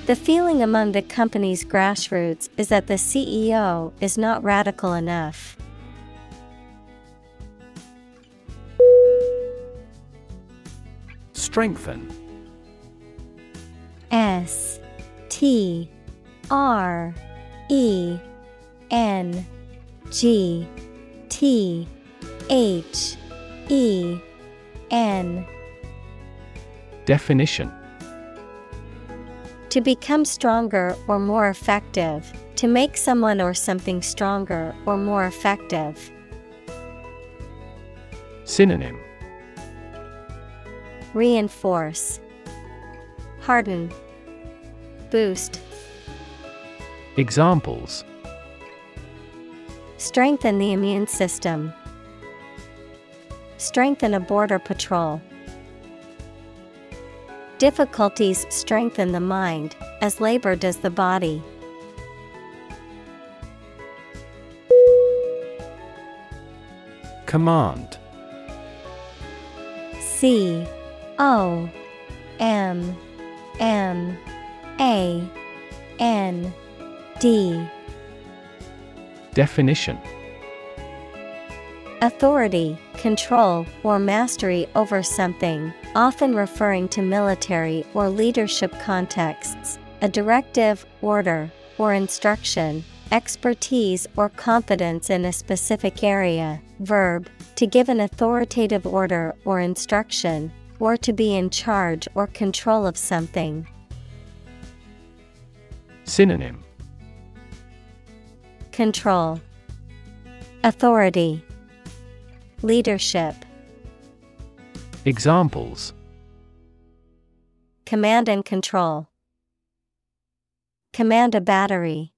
The feeling among the company's grassroots is that the CEO is not radical enough. Strengthen S T R E N G T H E N. Definition. To become stronger or more effective, to make someone or something stronger or more effective. Synonym. Reinforce, Harden, Boost. Examples Strengthen the immune system. Strengthen a border patrol. Difficulties strengthen the mind, as labor does the body. Command C O M M A N D. Definition. Authority, control, or mastery over something, often referring to military or leadership contexts, a directive, order, or instruction, expertise or competence in a specific area, verb, to give an authoritative order or instruction, or to be in charge or control of something. Synonym Control, Authority, Leadership. Examples Command and control. Command a battery.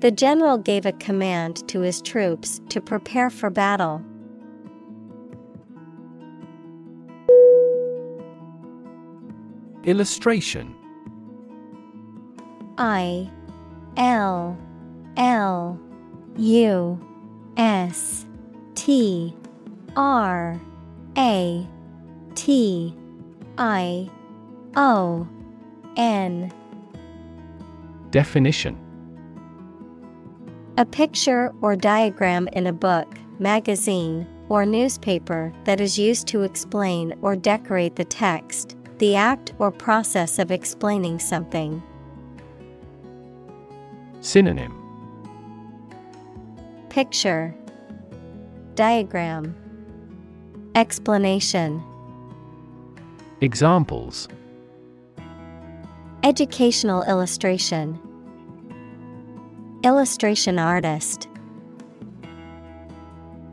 The general gave a command to his troops to prepare for battle. Illustration I L L U S T R A T I O N Definition A picture or diagram in a book, magazine, or newspaper that is used to explain or decorate the text, the act or process of explaining something. Synonym. Picture. Diagram. Explanation. Examples. Educational illustration. Illustration artist.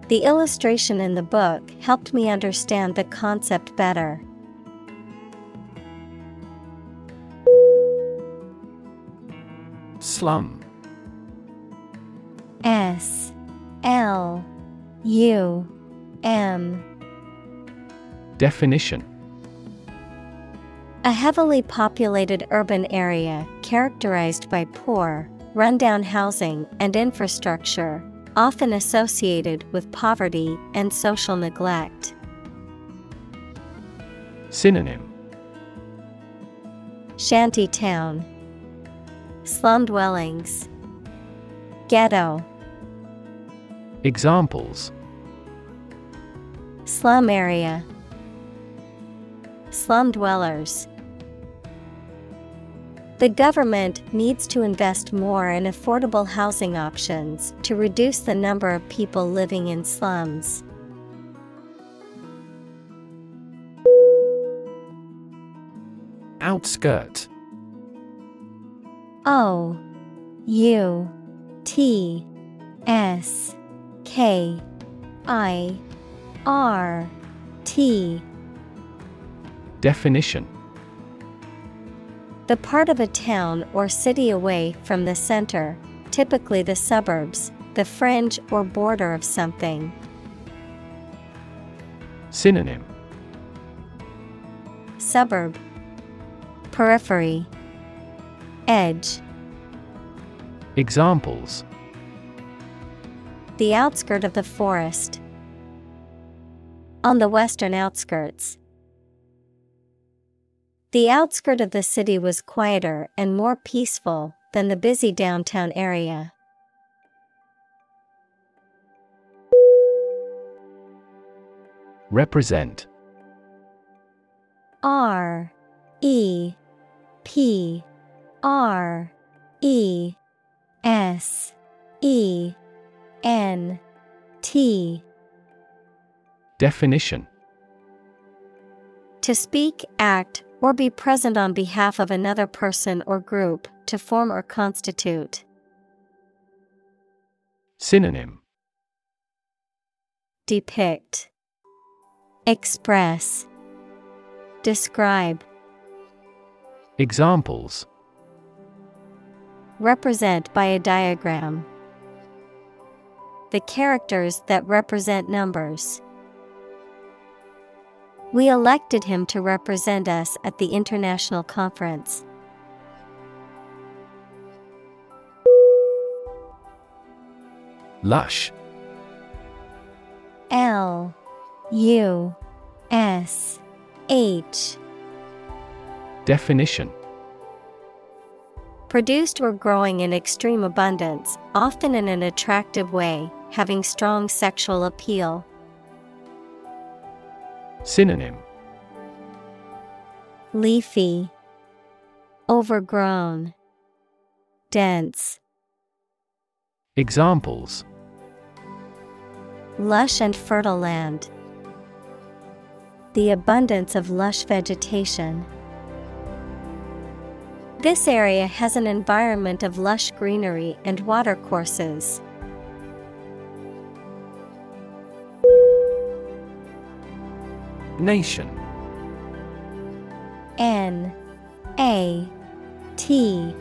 The illustration in the book helped me understand the concept better. Slum. S L U M. Definition. A heavily populated urban area characterized by poor, rundown housing and infrastructure, often associated with poverty and social neglect. Synonym. Shanty town, Slum dwellings, Ghetto, Examples. Slum area, Slum dwellers. The government needs to invest more in affordable housing options to reduce the number of people living in slums. Outskirt O U T S K I R T. Definition. The part of a town or city away from the center, typically the suburbs, the fringe or border of something. Synonym. Suburb. Periphery Edge Examples The outskirt of the forest. On the western outskirts. The outskirt of the city was quieter and more peaceful than the busy downtown area. Represent R E P R E S E N T. Definition. To speak, act, or be present on behalf of another person or group, to form or constitute. Synonym. Depict, Express, Describe. Examples Represent by a diagram. The characters that represent numbers. We elected him to represent us at the international conference. Lush L U S H Definition Produced or growing in extreme abundance, often in an attractive way, having strong sexual appeal. Synonym Leafy, Overgrown, Dense. Examples Lush and fertile land. The abundance of lush vegetation. This area has an environment of lush greenery and watercourses. Nation. N A T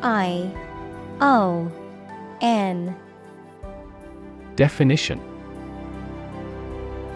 I O N. Definition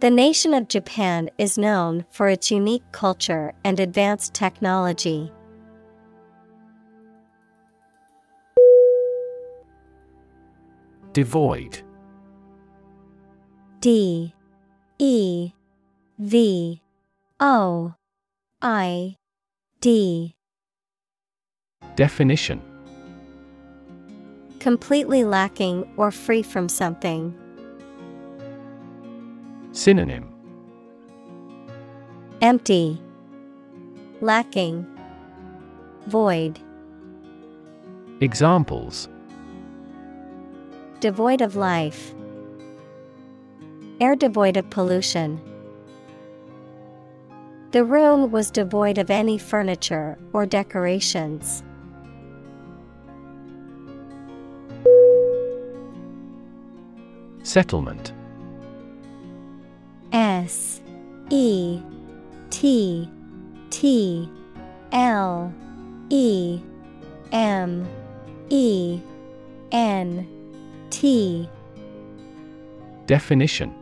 The nation of Japan is known for its unique culture and advanced technology. Devoid. D. E. V. O. I. D. Definition. Completely lacking or free from something. Synonym. Empty, lacking, void, Examples. Devoid of life, air devoid of pollution. The room was devoid of any furniture or decorations. Settlement S E T T L E M E N T. Definition.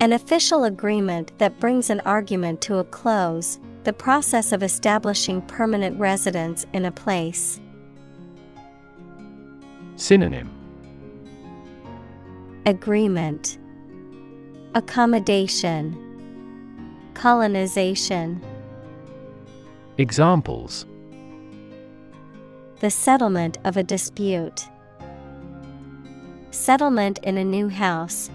An official agreement that brings an argument to a close, the process of establishing permanent residence in a place. Synonym. Agreement Accommodation Colonization Examples The settlement of a dispute. Settlement in a new house.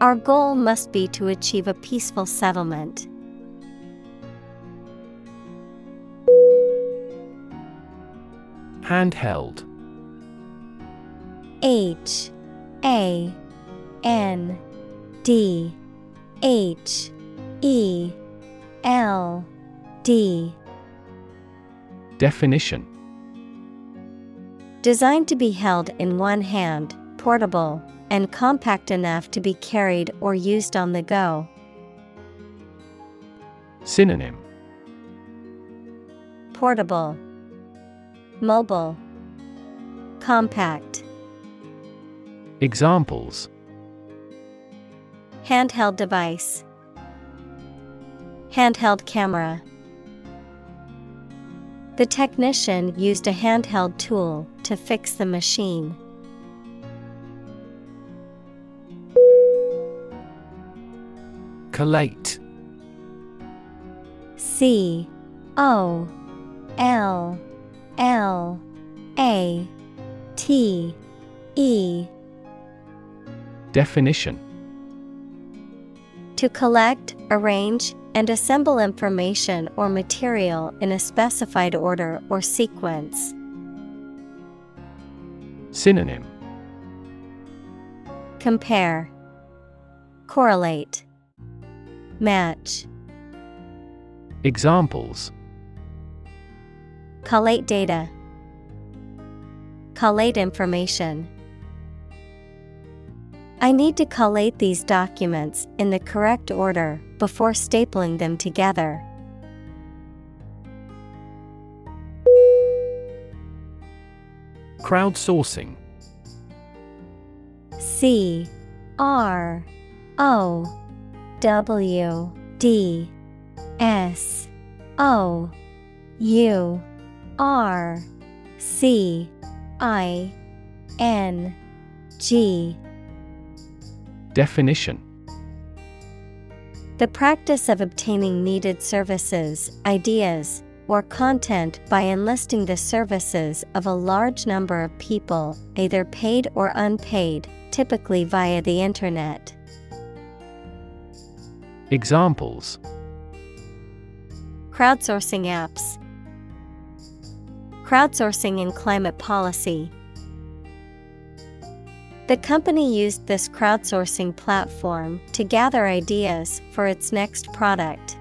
Our goal must be to achieve a peaceful settlement. Handheld H A N D H E L D Definition Designed to be held in one hand, portable, and compact enough to be carried or used on the go. Synonym Portable, Mobile, Compact. Examples Handheld device, Handheld camera. The technician used a handheld tool to fix the machine. Collate C O L L A T E Definition To collect, arrange, and assemble information or material in a specified order or sequence. Synonym Compare, Correlate, Match. Examples Collate data, Collate information. I need to collate these documents in the correct order before stapling them together. Crowdsourcing C R O W D S O U R C I N G Definition The practice of obtaining needed services, ideas, or content by enlisting the services of a large number of people, either paid or unpaid, typically via the Internet. Examples Crowdsourcing apps, Crowdsourcing in climate policy. The company used this crowdsourcing platform to gather ideas for its next product.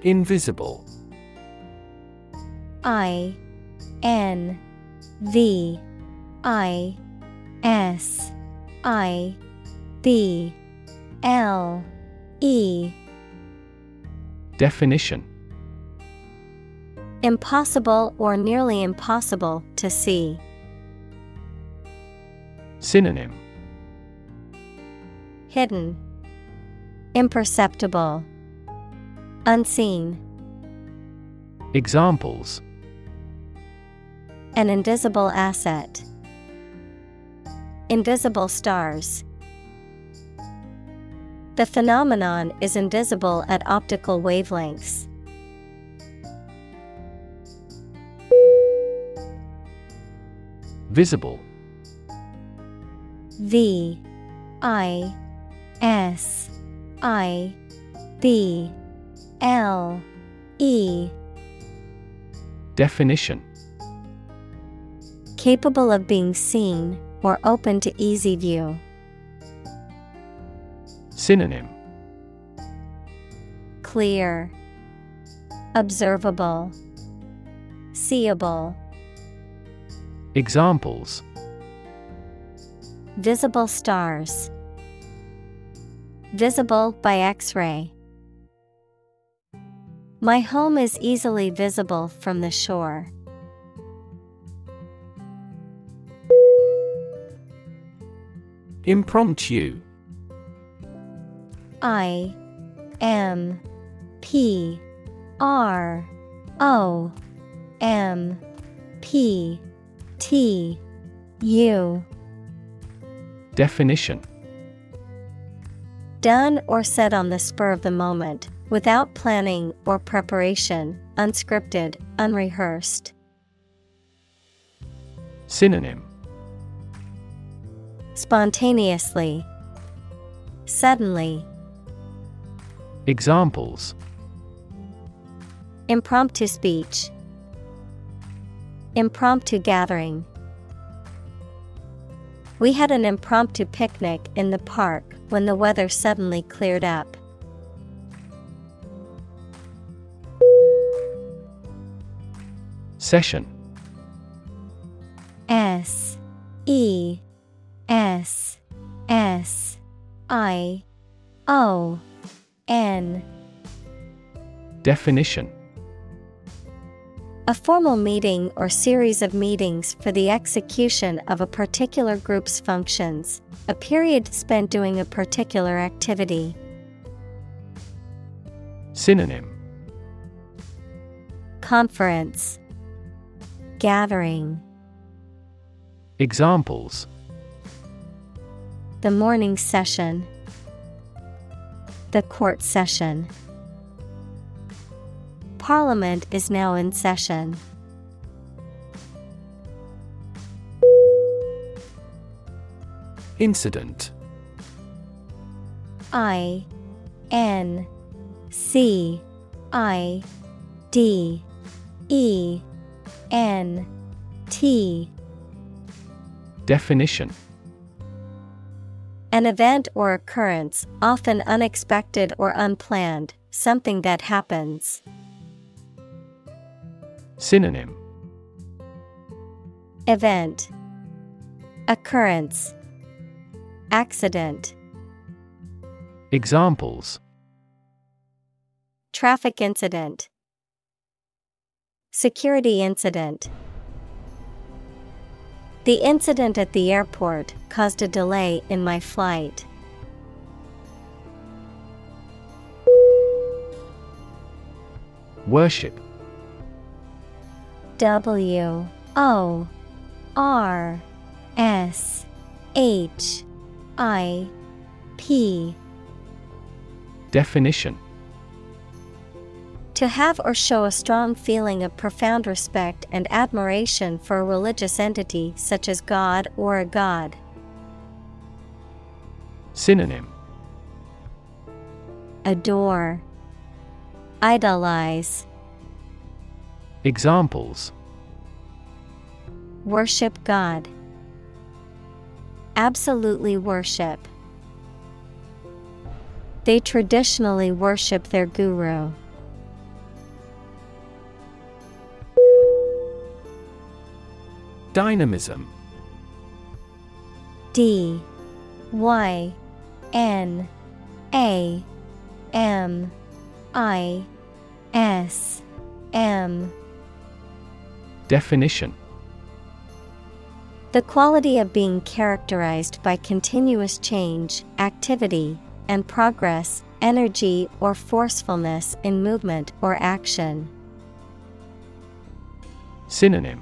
Invisible. I N V I S I B L E. Definition Impossible or nearly impossible to see. Synonym Hidden, Imperceptible, Unseen. Examples An invisible asset. Invisible stars. The phenomenon is invisible at optical wavelengths. Visible. V I S I B L E. Definition. Capable of being seen or open to easy view. Synonym. Clear, Observable, Seeable. Examples Visible stars. Visible by X ray. My home is easily visible from the shore. Impromptu I M P R O M P T U. Definition. Done or said on the spur of the moment, without planning or preparation, unscripted, unrehearsed. Synonym. Spontaneously, Suddenly, Examples. Impromptu speech, Impromptu gathering. We had an impromptu picnic in the park when the weather suddenly cleared up. Session S E S S I O N Definition A formal meeting or series of meetings for the execution of a particular group's functions, a period spent doing a particular activity. Synonym. Conference. Gathering. Examples. The morning session. The court session. Parliament is now in session. Incident I N C I D E N T Definition An event or occurrence, often unexpected or unplanned, something that happens. Synonym. Event. Occurrence. Accident. Examples. Traffic incident. Security incident. The incident at the airport caused a delay in my flight. Worship W O R S H I P. Definition. To have or show a strong feeling of profound respect and admiration for a religious entity such as God or a god. Synonym. Adore, Idolize, Examples. Worship God. Absolutely worship. They traditionally worship their guru. Dynamism. D. Y. N. A. M. I. S. M Definition The quality of being characterized by continuous change, activity, and progress, energy or forcefulness in movement or action. Synonym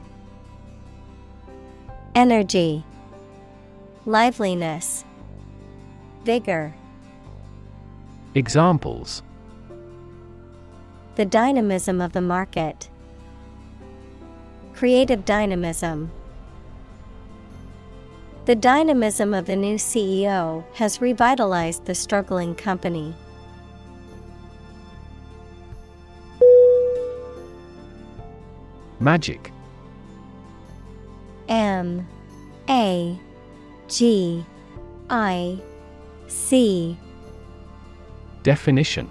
Energy, Liveliness, Vigor. Examples The dynamism of the market. Creative dynamism. The dynamism of the new CEO has revitalized the struggling company. Magic M A G I C Definition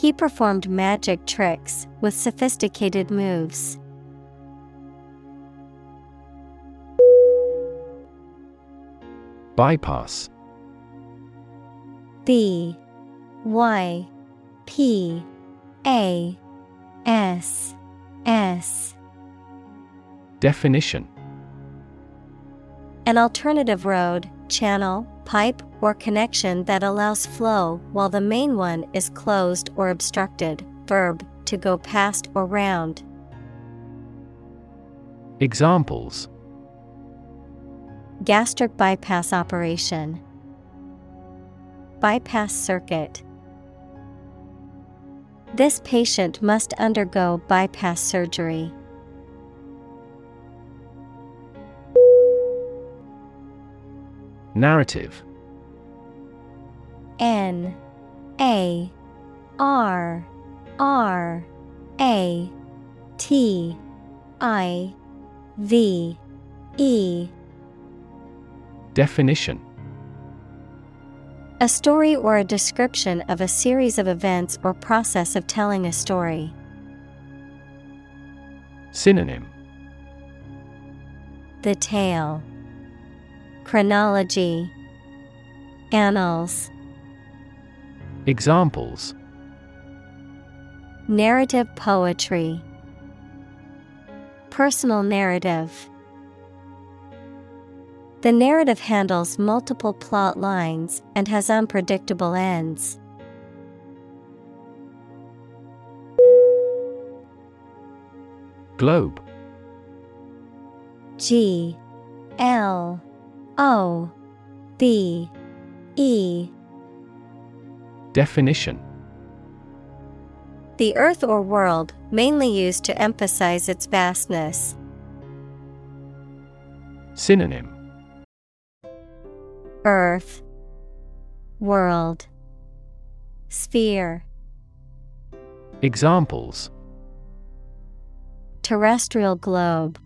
He performed magic tricks with sophisticated moves. Bypass. B Y P A S S. Definition. An alternative road, channel, pipe, or connection that allows flow while the main one is closed or obstructed. Verb to go past or round. Examples Gastric bypass operation. Bypass circuit. This patient must undergo bypass surgery. Narrative N A R R A T I V E Definition A story or a description of a series of events or process of telling a story. Synonym The tale. Chronology. Annals Examples. Narrative poetry. Personal narrative. The narrative handles multiple plot lines and has unpredictable ends. Globe. G. L. O. B. E Definition. The earth or world, mainly used to emphasize its vastness. Synonym. Earth. World. Sphere. Examples. Terrestrial globe.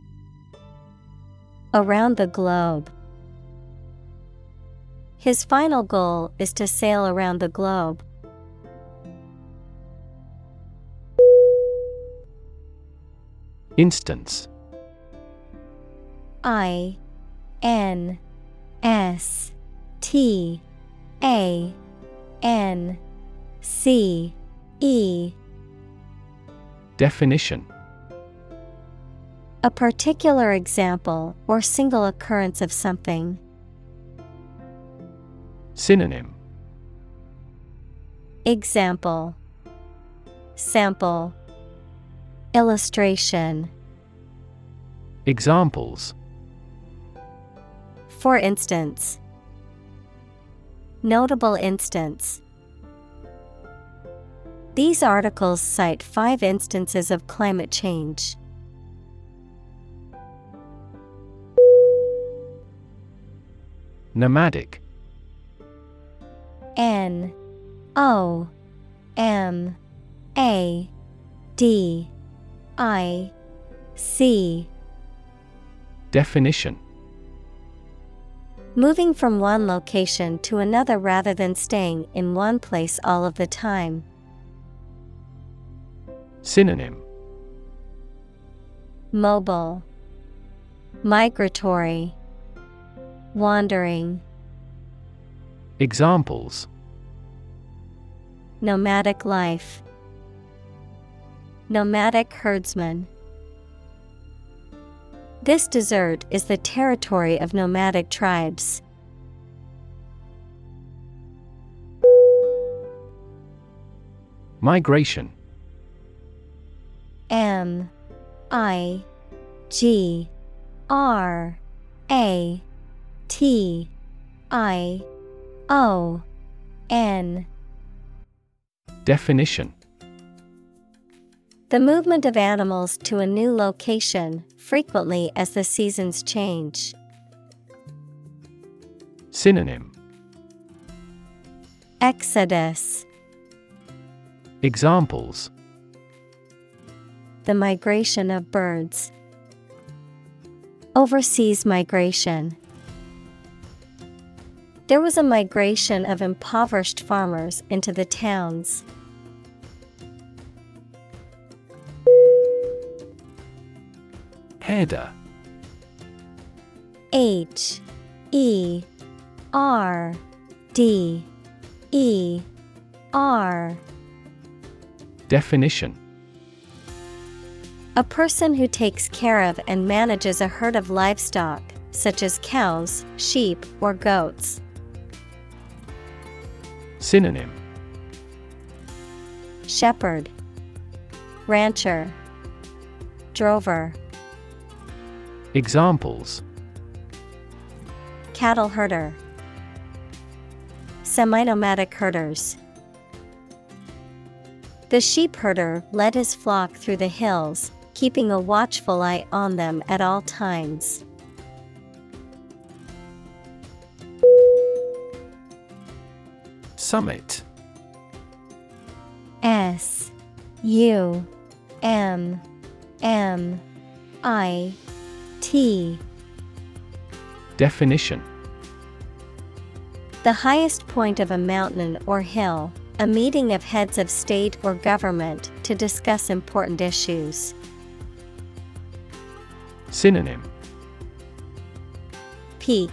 Around the globe. His final goal is to sail around the globe. Instance I N S T A N C E Definition A particular example or single occurrence of something. Synonym. Example. Sample. Illustration. Examples. For instance, Notable instance. These articles cite five instances of climate change. Nomadic N O M A D I C. Definition. Moving from one location to another rather than staying in one place all of the time. Synonym. Mobile, Migratory, Wandering. Examples Nomadic life, Nomadic herdsman. This desert is the territory of nomadic tribes. Migration M I G R A T I O N Definition The movement of animals to a new location, frequently as the seasons change. Synonym Exodus Examples The migration of birds. Overseas migration. There was a migration of impoverished farmers into the towns. Header H E R D E R Definition A person who takes care of and manages a herd of livestock, such as cows, sheep, or goats. Synonym. Shepherd, Rancher, Drover, Examples. Cattle herder, Semi nomadic herders. The sheep herder led his flock through the hills, keeping a watchful eye on them at all times. Summit. S U M M I T. Definition. The highest point of a mountain or hill, a meeting of heads of state or government to discuss important issues. Synonym. Peak.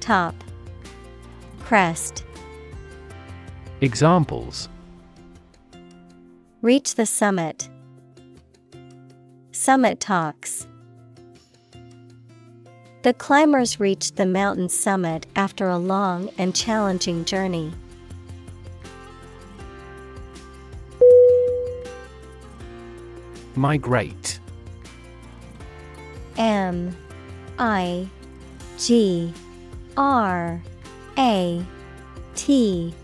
Top. Crest. Examples Reach the summit. Summit talks. The climbers reached the mountain summit after a long and challenging journey. Migrate M I G R A T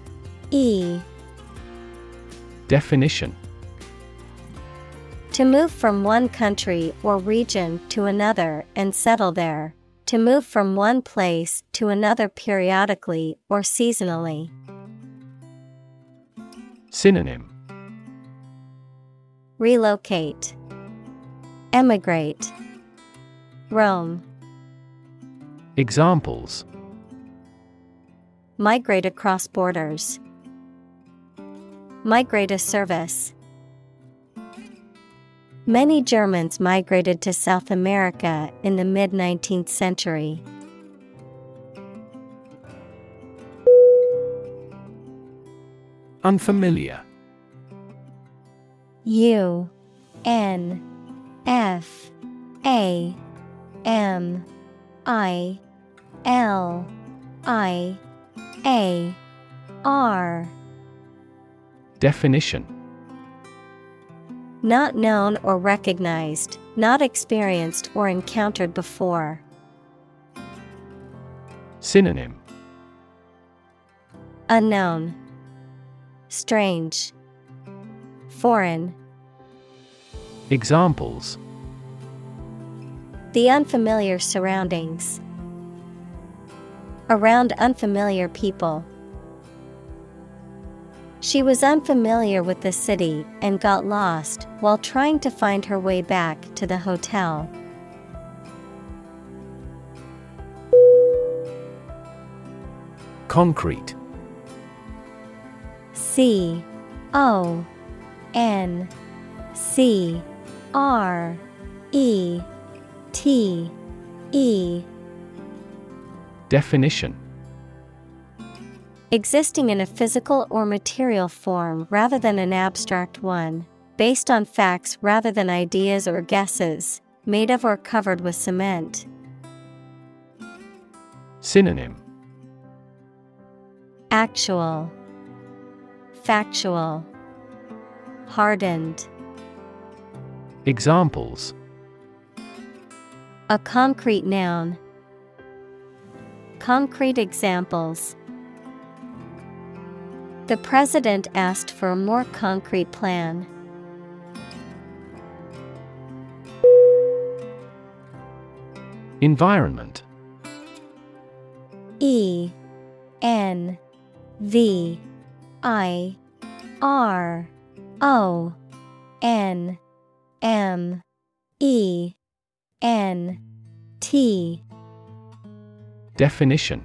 E Definition To move from one country or region to another and settle there. To move from one place to another periodically or seasonally. Synonym Relocate. Emigrate. Roam. Examples Migrate across borders. Migrate a service. Many Germans migrated to South America in the mid 19th century. Unfamiliar U N F A M I L I A R Definition Not known or recognized, not experienced or encountered before. Synonym Unknown, Strange, Foreign. Examples The unfamiliar surroundings. Around unfamiliar people. She was unfamiliar with the city and got lost while trying to find her way back to the hotel. Concrete. C O N C R E T E. Definition Existing in a physical or material form rather than an abstract one, based on facts rather than ideas or guesses, made of or covered with cement. Synonym Actual, Factual, Hardened. Examples A concrete noun. Concrete examples. The president asked for a more concrete plan. Environment. E N V I R O N M E N T. Definition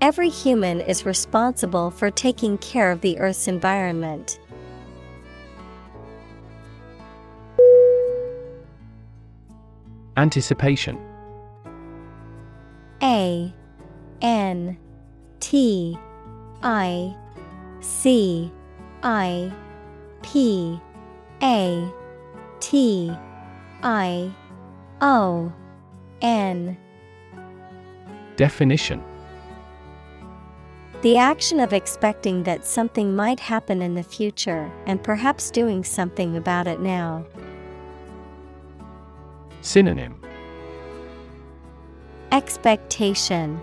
Every human is responsible for taking care of the Earth's environment. Anticipation. A N T I C I P A T I O N. Definition The action of expecting that something might happen in the future and perhaps doing something about it now. Synonym Expectation,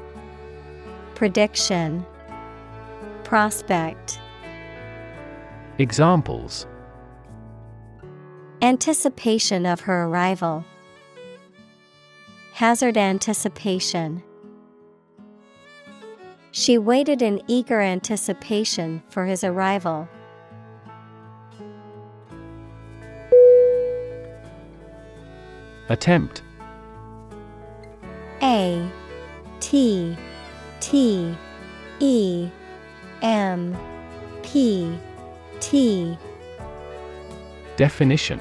Prediction, Prospect. Examples Anticipation of her arrival. Hazard anticipation. She waited in eager anticipation for his arrival. Attempt A T T E M P T Definition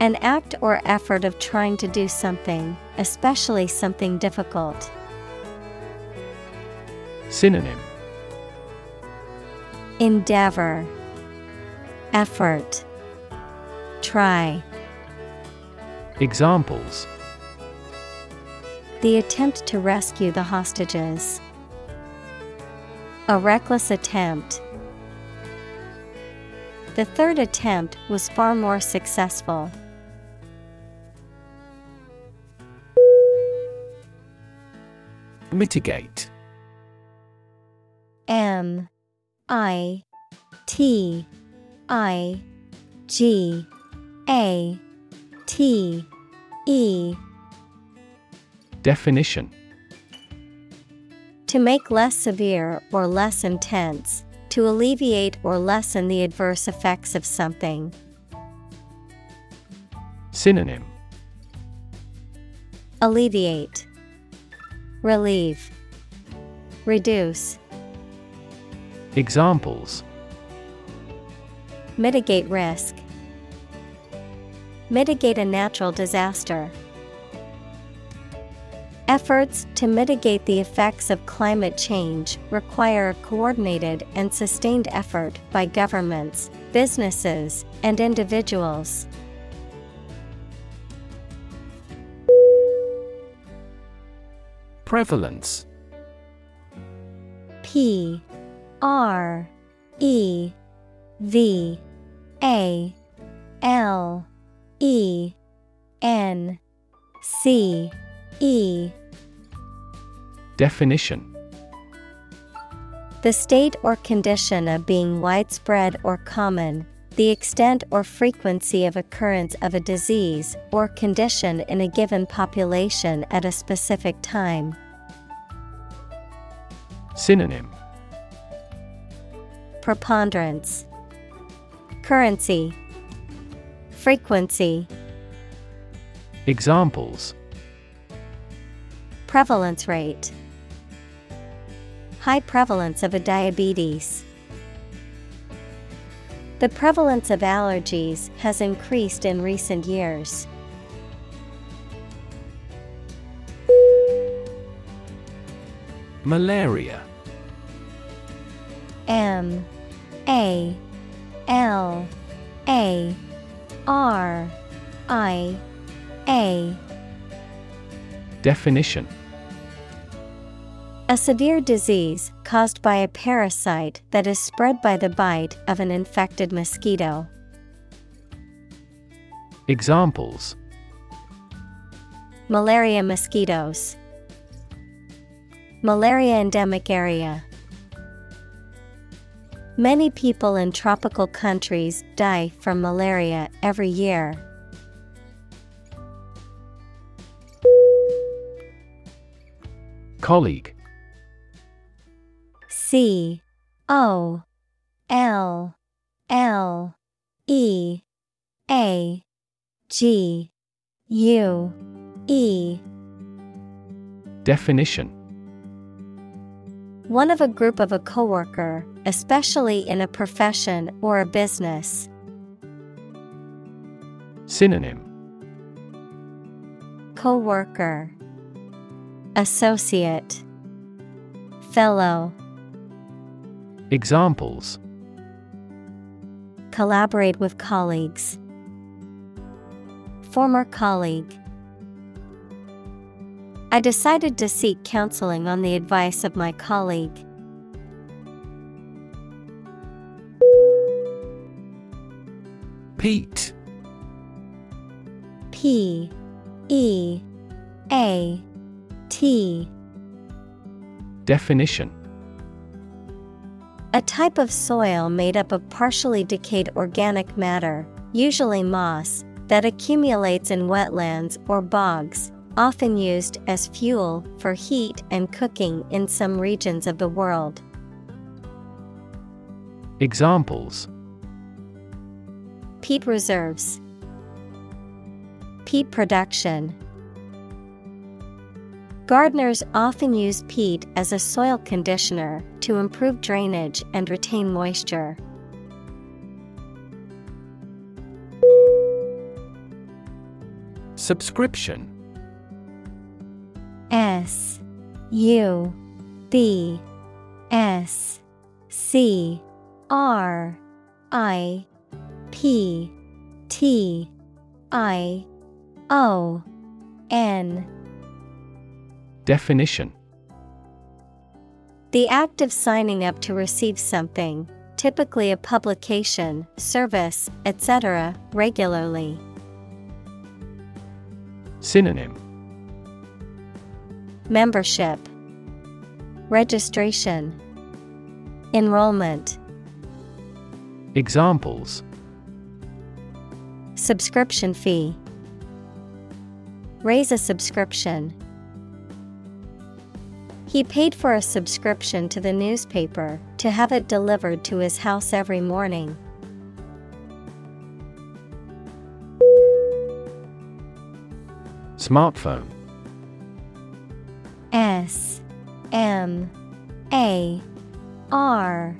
An act or effort of trying to do something, especially something difficult. Synonym Endeavor Effort Try Examples The attempt to rescue the hostages. A reckless attempt. The third attempt was far more successful. Mitigate M I T I G A T E. Definition. To make less severe or less intense, to alleviate or lessen the adverse effects of something. Synonym. Alleviate, Relieve, Reduce. Examples Mitigate risk. Mitigate a natural disaster. Efforts to mitigate the effects of climate change require a coordinated and sustained effort by governments, businesses, and individuals. Prevalence P R E V A L E N C E. Definition. The state or condition of being widespread or common, the extent or frequency of occurrence of a disease or condition in a given population at a specific time. Synonym Preponderance, Currency, Frequency, Examples. Prevalence rate, High prevalence of a diabetes. The prevalence of allergies has increased in recent years. Malaria M A L A R I A Definition A severe disease caused by a parasite that is spread by the bite of an infected mosquito. Examples Malaria mosquitoes. Malaria endemic area. Many people in tropical countries die from malaria every year. Colleague. C. O. L. L. E. A. G. U. E. Definition One of a group of a coworker, especially in a profession or a business. Synonym Coworker Associate Fellow Examples Collaborate with colleagues. Former colleague. I decided to seek counseling on the advice of my colleague. Peat. P E A T. Definition. A type of soil made up of partially decayed organic matter, usually moss, that accumulates in wetlands or bogs, often used as fuel for heat and cooking in some regions of the world. Examples Peat reserves, peat production. Gardeners often use peat as a soil conditioner to improve drainage and retain moisture. Subscription S U B S C R I P T I O N Definition The act of signing up to receive something, typically a publication, service, etc., regularly. Synonym Membership, Registration, Enrollment, Examples. Subscription fee, Raise a subscription. He paid for a subscription to the newspaper to have it delivered to his house every morning. Smartphone M A R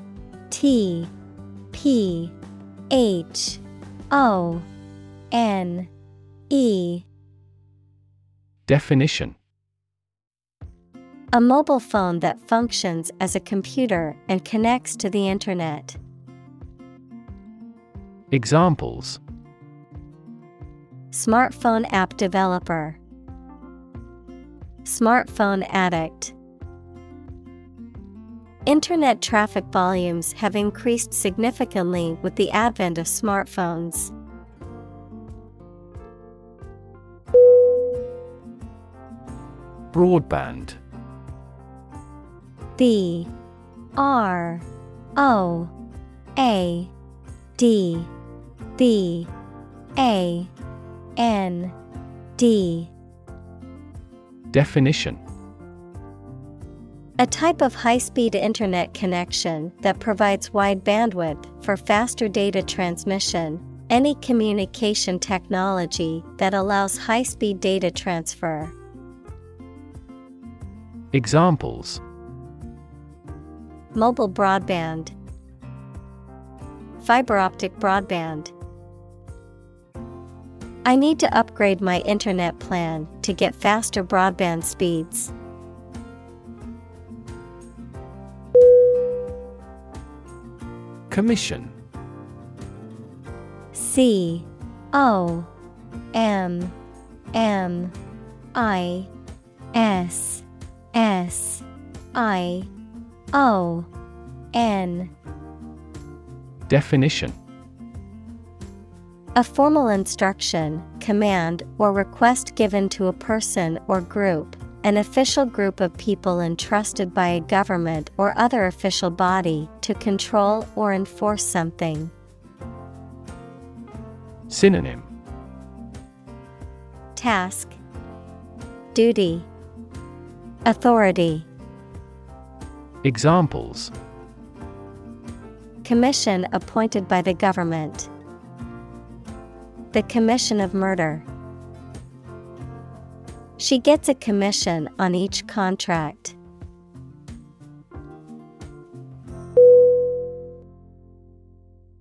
T P H O N E Definition A mobile phone that functions as a computer and connects to the Internet. Examples Smartphone app developer, Smartphone addict. Internet traffic volumes have increased significantly with the advent of smartphones. Broadband. B R O A D B A N D. Definition A type of high speed internet connection that provides wide bandwidth for faster data transmission. Any communication technology that allows high speed data transfer. Examples Mobile broadband, Fiber optic broadband. I need to upgrade my internet plan to get faster broadband speeds. Commission. C. O. M. M. I. S. S. I. O. N. Definition. A formal instruction, command, or request given to a person or group, an official group of people entrusted by a government or other official body to control or enforce something. Synonym Task Duty Authority Examples Commission appointed by the government. The commission of murder. She gets a commission on each contract.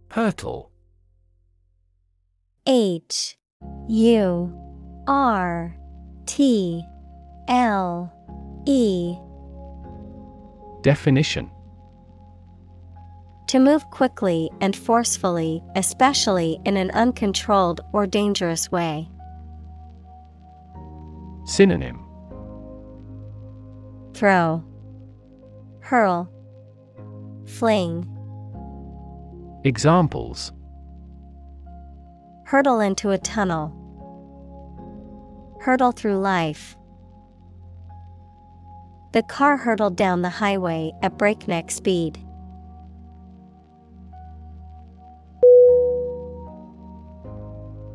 Hurtle H U R T L E Definition To move quickly and forcefully, especially in an uncontrolled or dangerous way. Synonym. Throw, hurl, fling, Examples. Hurtle into a tunnel, hurtle through life. The car hurtled down the highway at breakneck speed.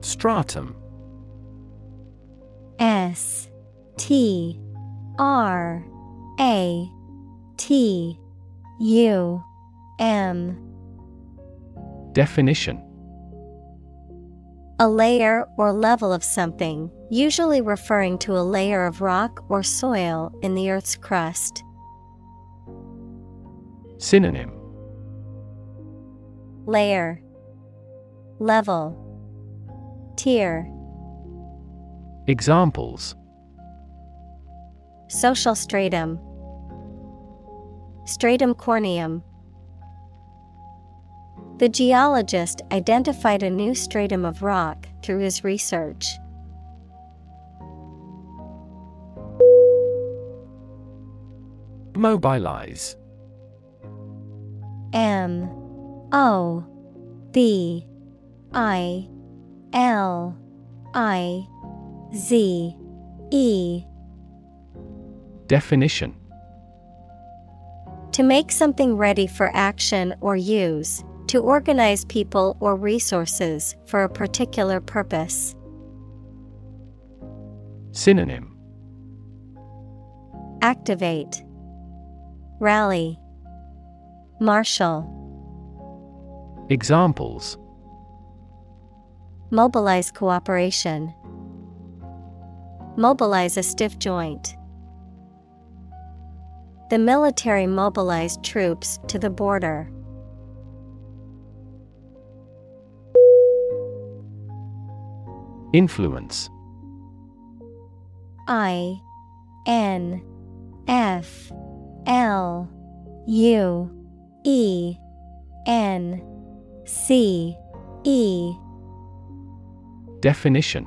Stratum S T R A T U M. Definition. A layer or level of something, usually referring to a layer of rock or soil in the Earth's crust. Synonym. Layer. Level. Tier Examples. Social stratum. Stratum corneum. The geologist identified a new stratum of rock through his research. Mobilize. M O B I L I Z E Definition To make something ready for action or use, to organize people or resources for a particular purpose. Synonym Activate, Rally, Marshal. Examples Mobilize cooperation. Mobilize a stiff joint. The military mobilized troops to the border. Influence I N F L U E N C E Definition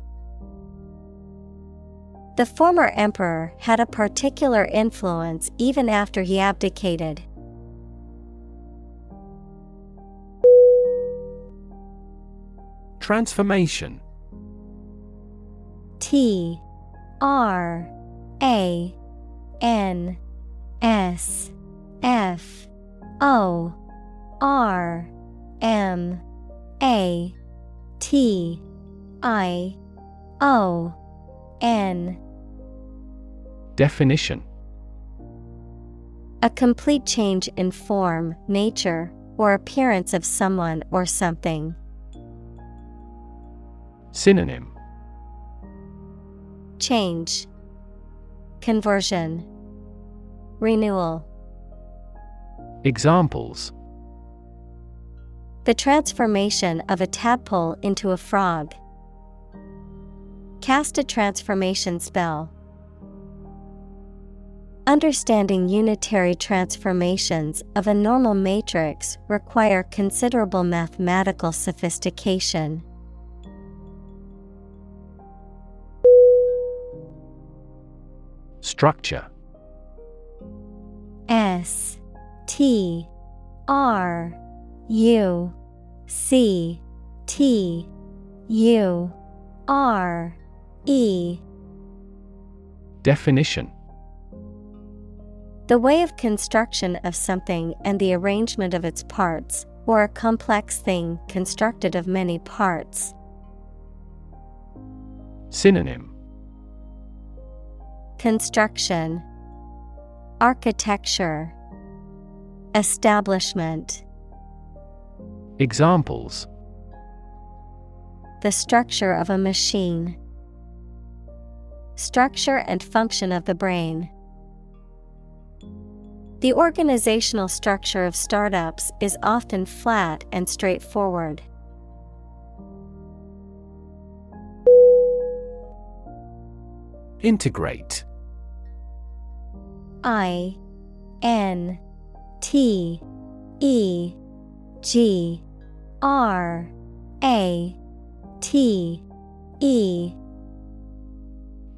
The former emperor had a particular influence even after he abdicated. Transformation T R A N S F O R M A T I O N Definition A complete change in form, nature, or appearance of someone or something. Synonym Change, Conversion, Renewal. Examples The transformation of a tadpole into a frog. Cast a transformation spell. Understanding unitary transformations of a normal matrix require considerable mathematical sophistication. Structure S T R U C T U R E. Definition. The way of construction of something and the arrangement of its parts, or a complex thing constructed of many parts. Synonym. Construction. Architecture. Establishment. Examples. The structure of a machine. Structure and function of the brain. The organizational structure of startups is often flat and straightforward. Integrate I N T E G R A T E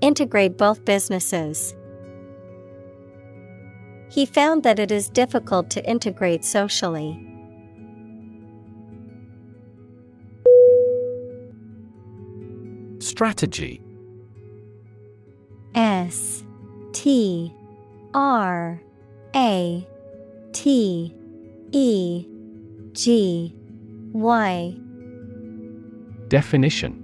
Integrate both businesses. He found that it is difficult to integrate socially. Strategy S T R A T E G Y Definition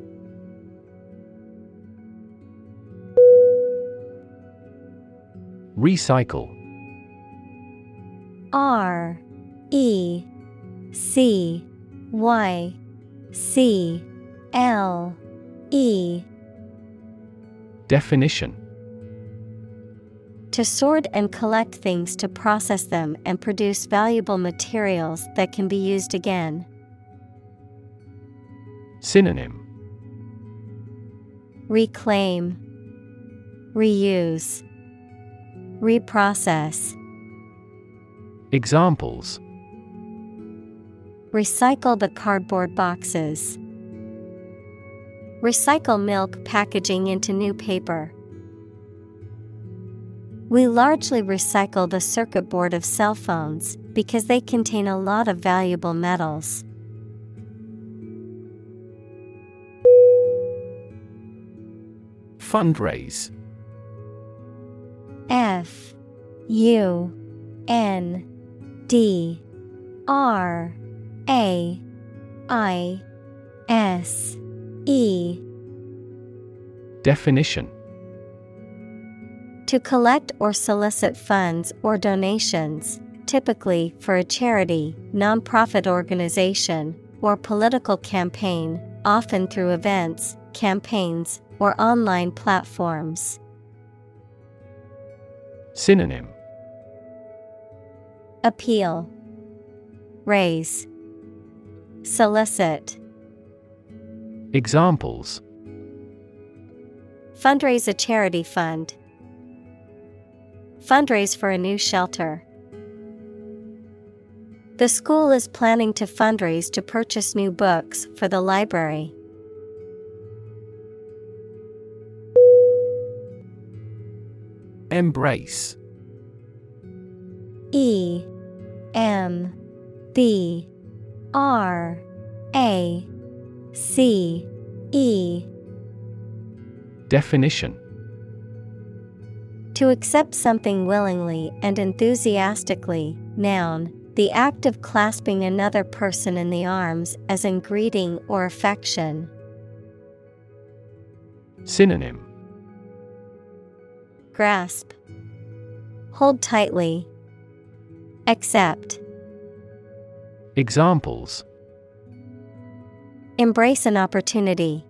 Recycle. R E C Y C L E. Definition. To sort and collect things to process them and produce valuable materials that can be used again. Synonym. Reclaim, Reuse, Reprocess. Examples Recycle the cardboard boxes. Recycle milk packaging into new paper. We largely recycle the circuit board of cell phones because they contain a lot of valuable metals. Fundraise F U N D R A I S E Definition To collect or solicit funds or donations, typically for a charity, nonprofit organization, or political campaign, often through events, campaigns, or online platforms. Synonym Appeal, Raise, Solicit. Examples Fundraise a charity fund. Fundraise for a new shelter. The school is planning to fundraise to purchase new books for the library. Embrace. E M B R A C E. Definition. To accept something willingly and enthusiastically, noun, the act of clasping another person in the arms as in greeting or affection. Synonym Grasp. Hold tightly. Accept. Examples Embrace an opportunity.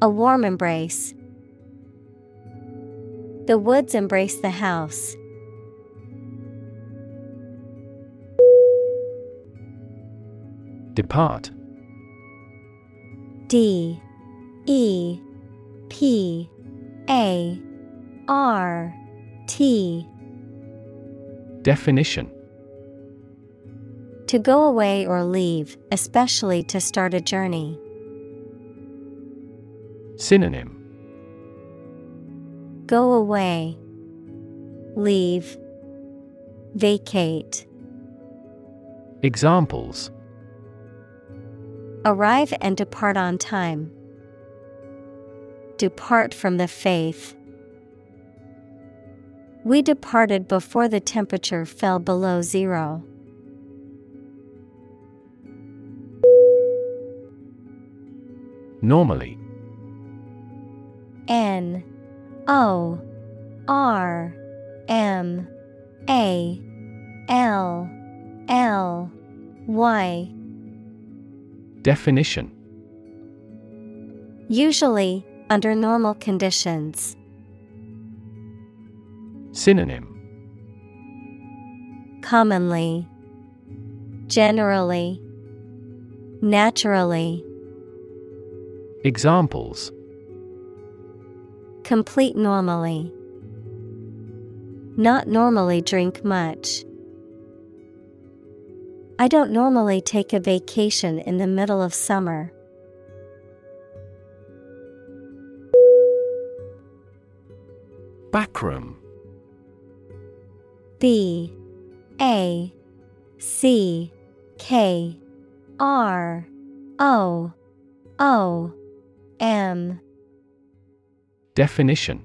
A warm embrace. The woods embrace the house. Depart D E P A R T Definition To go away or leave, especially to start a journey. Synonym Go away. Leave. Vacate. Examples Arrive and depart on time. Depart from the faith. We departed before the temperature fell below zero. Normally. N O R M A L L Y. Definition Usually, under normal conditions. Synonym Commonly, Generally, Naturally. Examples Complete normally. Not normally drink much. I don't normally take a vacation in the middle of summer. Backroom B A C K R O O M. Definition.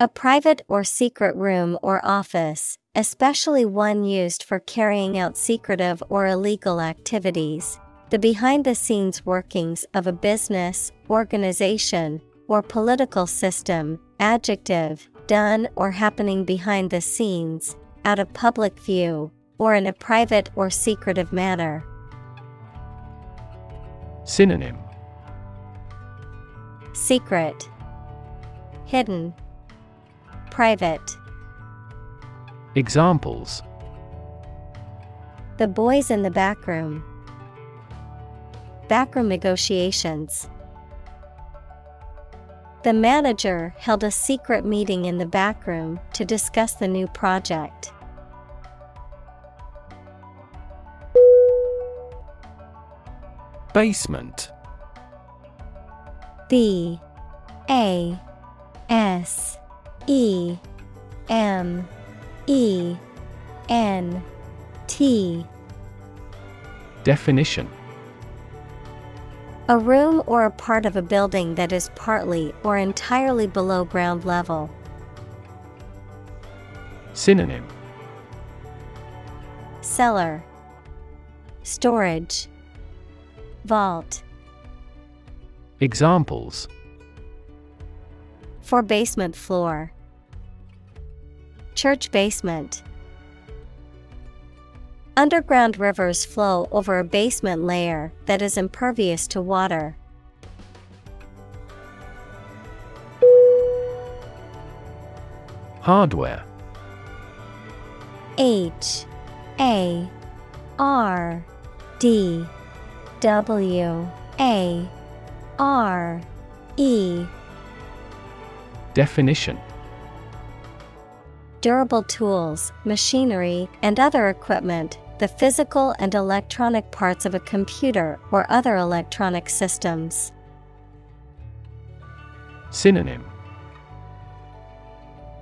A private or secret room or office, especially one used for carrying out secretive or illegal activities. The behind the scenes workings of a business, organization, or political system, adjective, done or happening behind the scenes, out of public view, or in a private or secretive manner. Synonym Secret, Hidden, Private. Examples The boys in the back room. Backroom negotiations. The manager held a secret meeting in the back room to discuss the new project. Basement. B A S E M E N T. Definition A room or a part of a building that is partly or entirely below ground level. Synonym. Cellar. Storage. Vault. Examples. For basement floor. Church basement Underground rivers flow over a basement layer that is impervious to water. Hardware. H A R D W A R E. Definition. Durable tools, machinery, and other equipment, the physical and electronic parts of a computer or other electronic systems. Synonym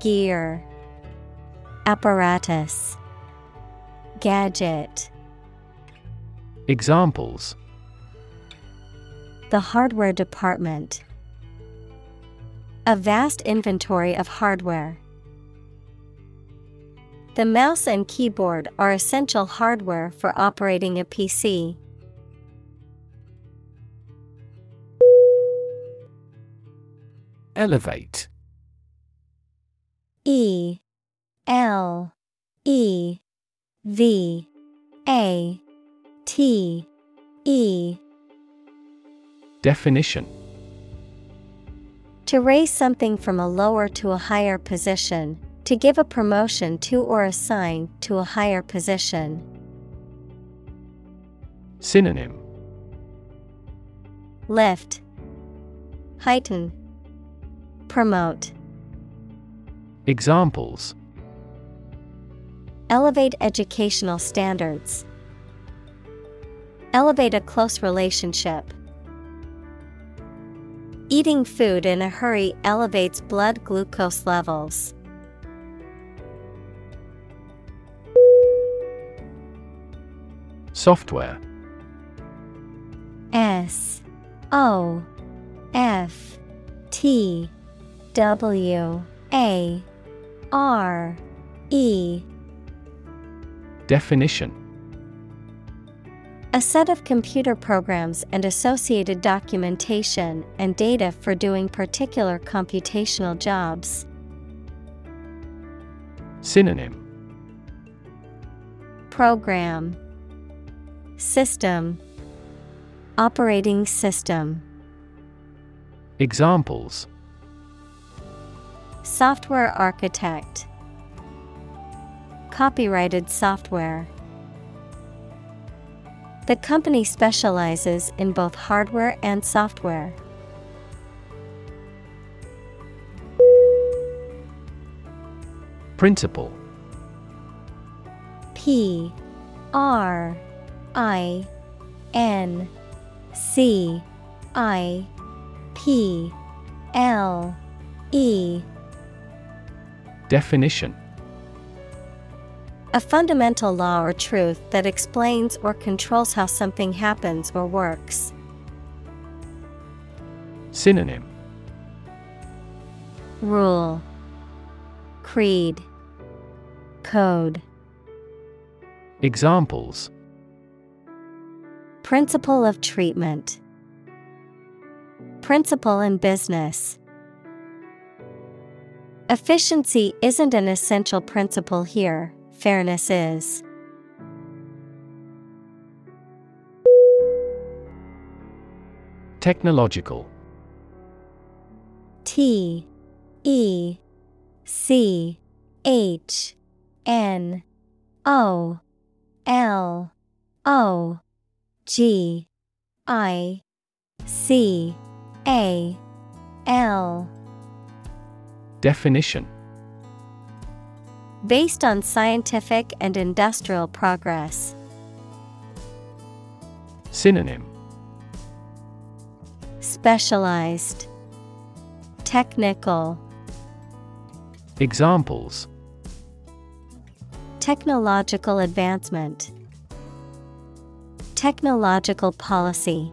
Gear Apparatus Gadget Examples The hardware department. A vast inventory of hardware. The mouse and keyboard are essential hardware for operating a PC. Elevate. E. L. E. V. A. T. E. Definition. To raise something from a lower to a higher position, to give a promotion to or assign to a higher position. Synonym Lift, Heighten, Promote. Examples Elevate educational standards. Elevate a close relationship. Eating food in a hurry elevates blood glucose levels. Software. S O F T W A R E. Definition. A set of computer programs and associated documentation and data for doing particular computational jobs. Synonym. Program System. Operating System. Examples. Software Architect. Copyrighted software. The company specializes in both hardware and software. Principle P R I N C I P L E. Definition. A fundamental law or truth that explains or controls how something happens or works. Synonym. Rule. Creed. Code. Examples Principle of treatment. Principle in business. Efficiency isn't an essential principle here, fairness is. Technological. T E C H N O L O G I C A L. Definition. Based on scientific and industrial progress. Synonym. Specialized. Technical. Examples. Technological advancement Technological policy.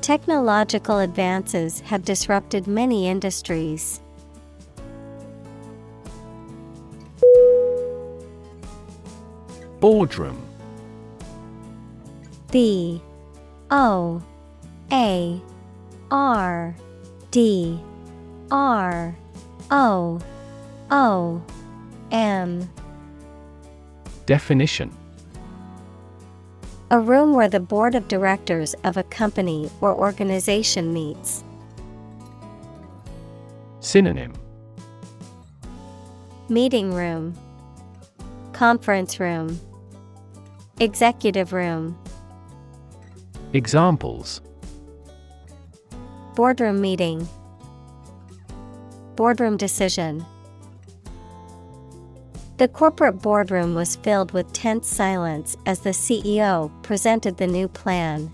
Technological advances have disrupted many industries. Boardroom. B O A R D R O O M. Definition A room where the board of directors of a company or organization meets. Synonym. Meeting room, Conference room, Executive room, Examples. Boardroom meeting, Boardroom decision. The corporate boardroom was filled with tense silence as the CEO presented the new plan.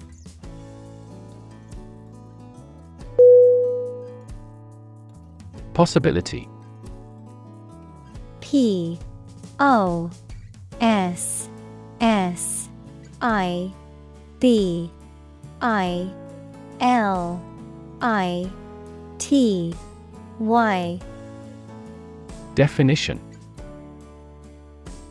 Possibility. P O S S I B I L I T Y. Definition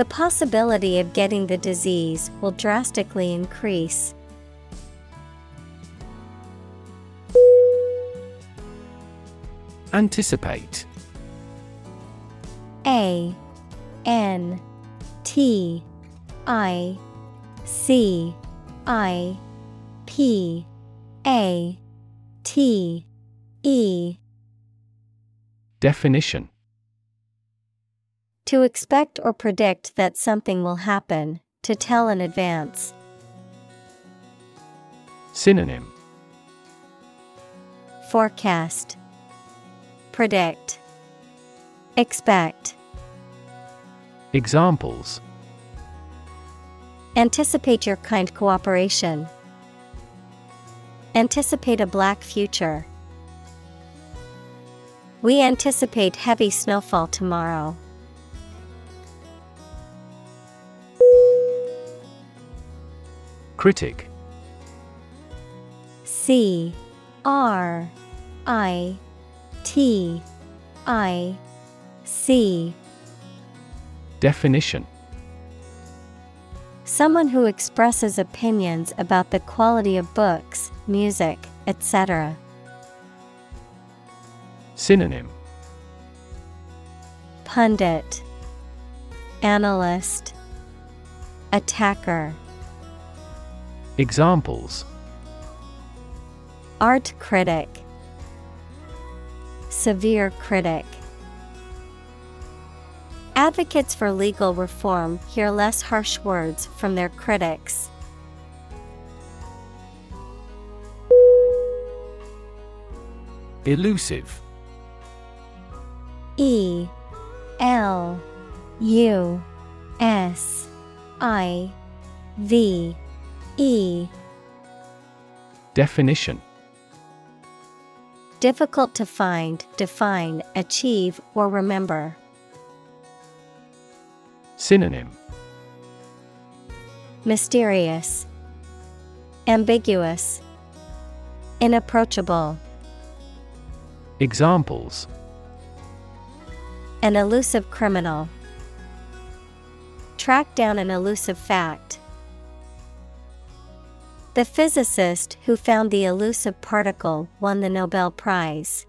The possibility of getting the disease will drastically increase. Anticipate. A N T I C I P A T E. Definition To expect or predict that something will happen, to tell in advance. Synonym Forecast Predict Expect. Examples Anticipate your kind cooperation. Anticipate a black future. We anticipate heavy snowfall tomorrow. Critic. C R I T I C. Definition. Someone who expresses opinions about the quality of books, music, etc. Synonym. Pundit Analyst Attacker Examples. Art critic. Severe critic. Advocates for legal reform hear less harsh words from their critics. Elusive. E L U S I V E Definition Difficult to find, define, achieve, or remember. Synonym Mysterious, Ambiguous, Inapproachable. Examples An elusive criminal. Track down an elusive fact. The physicist who found the elusive particle won the Nobel Prize.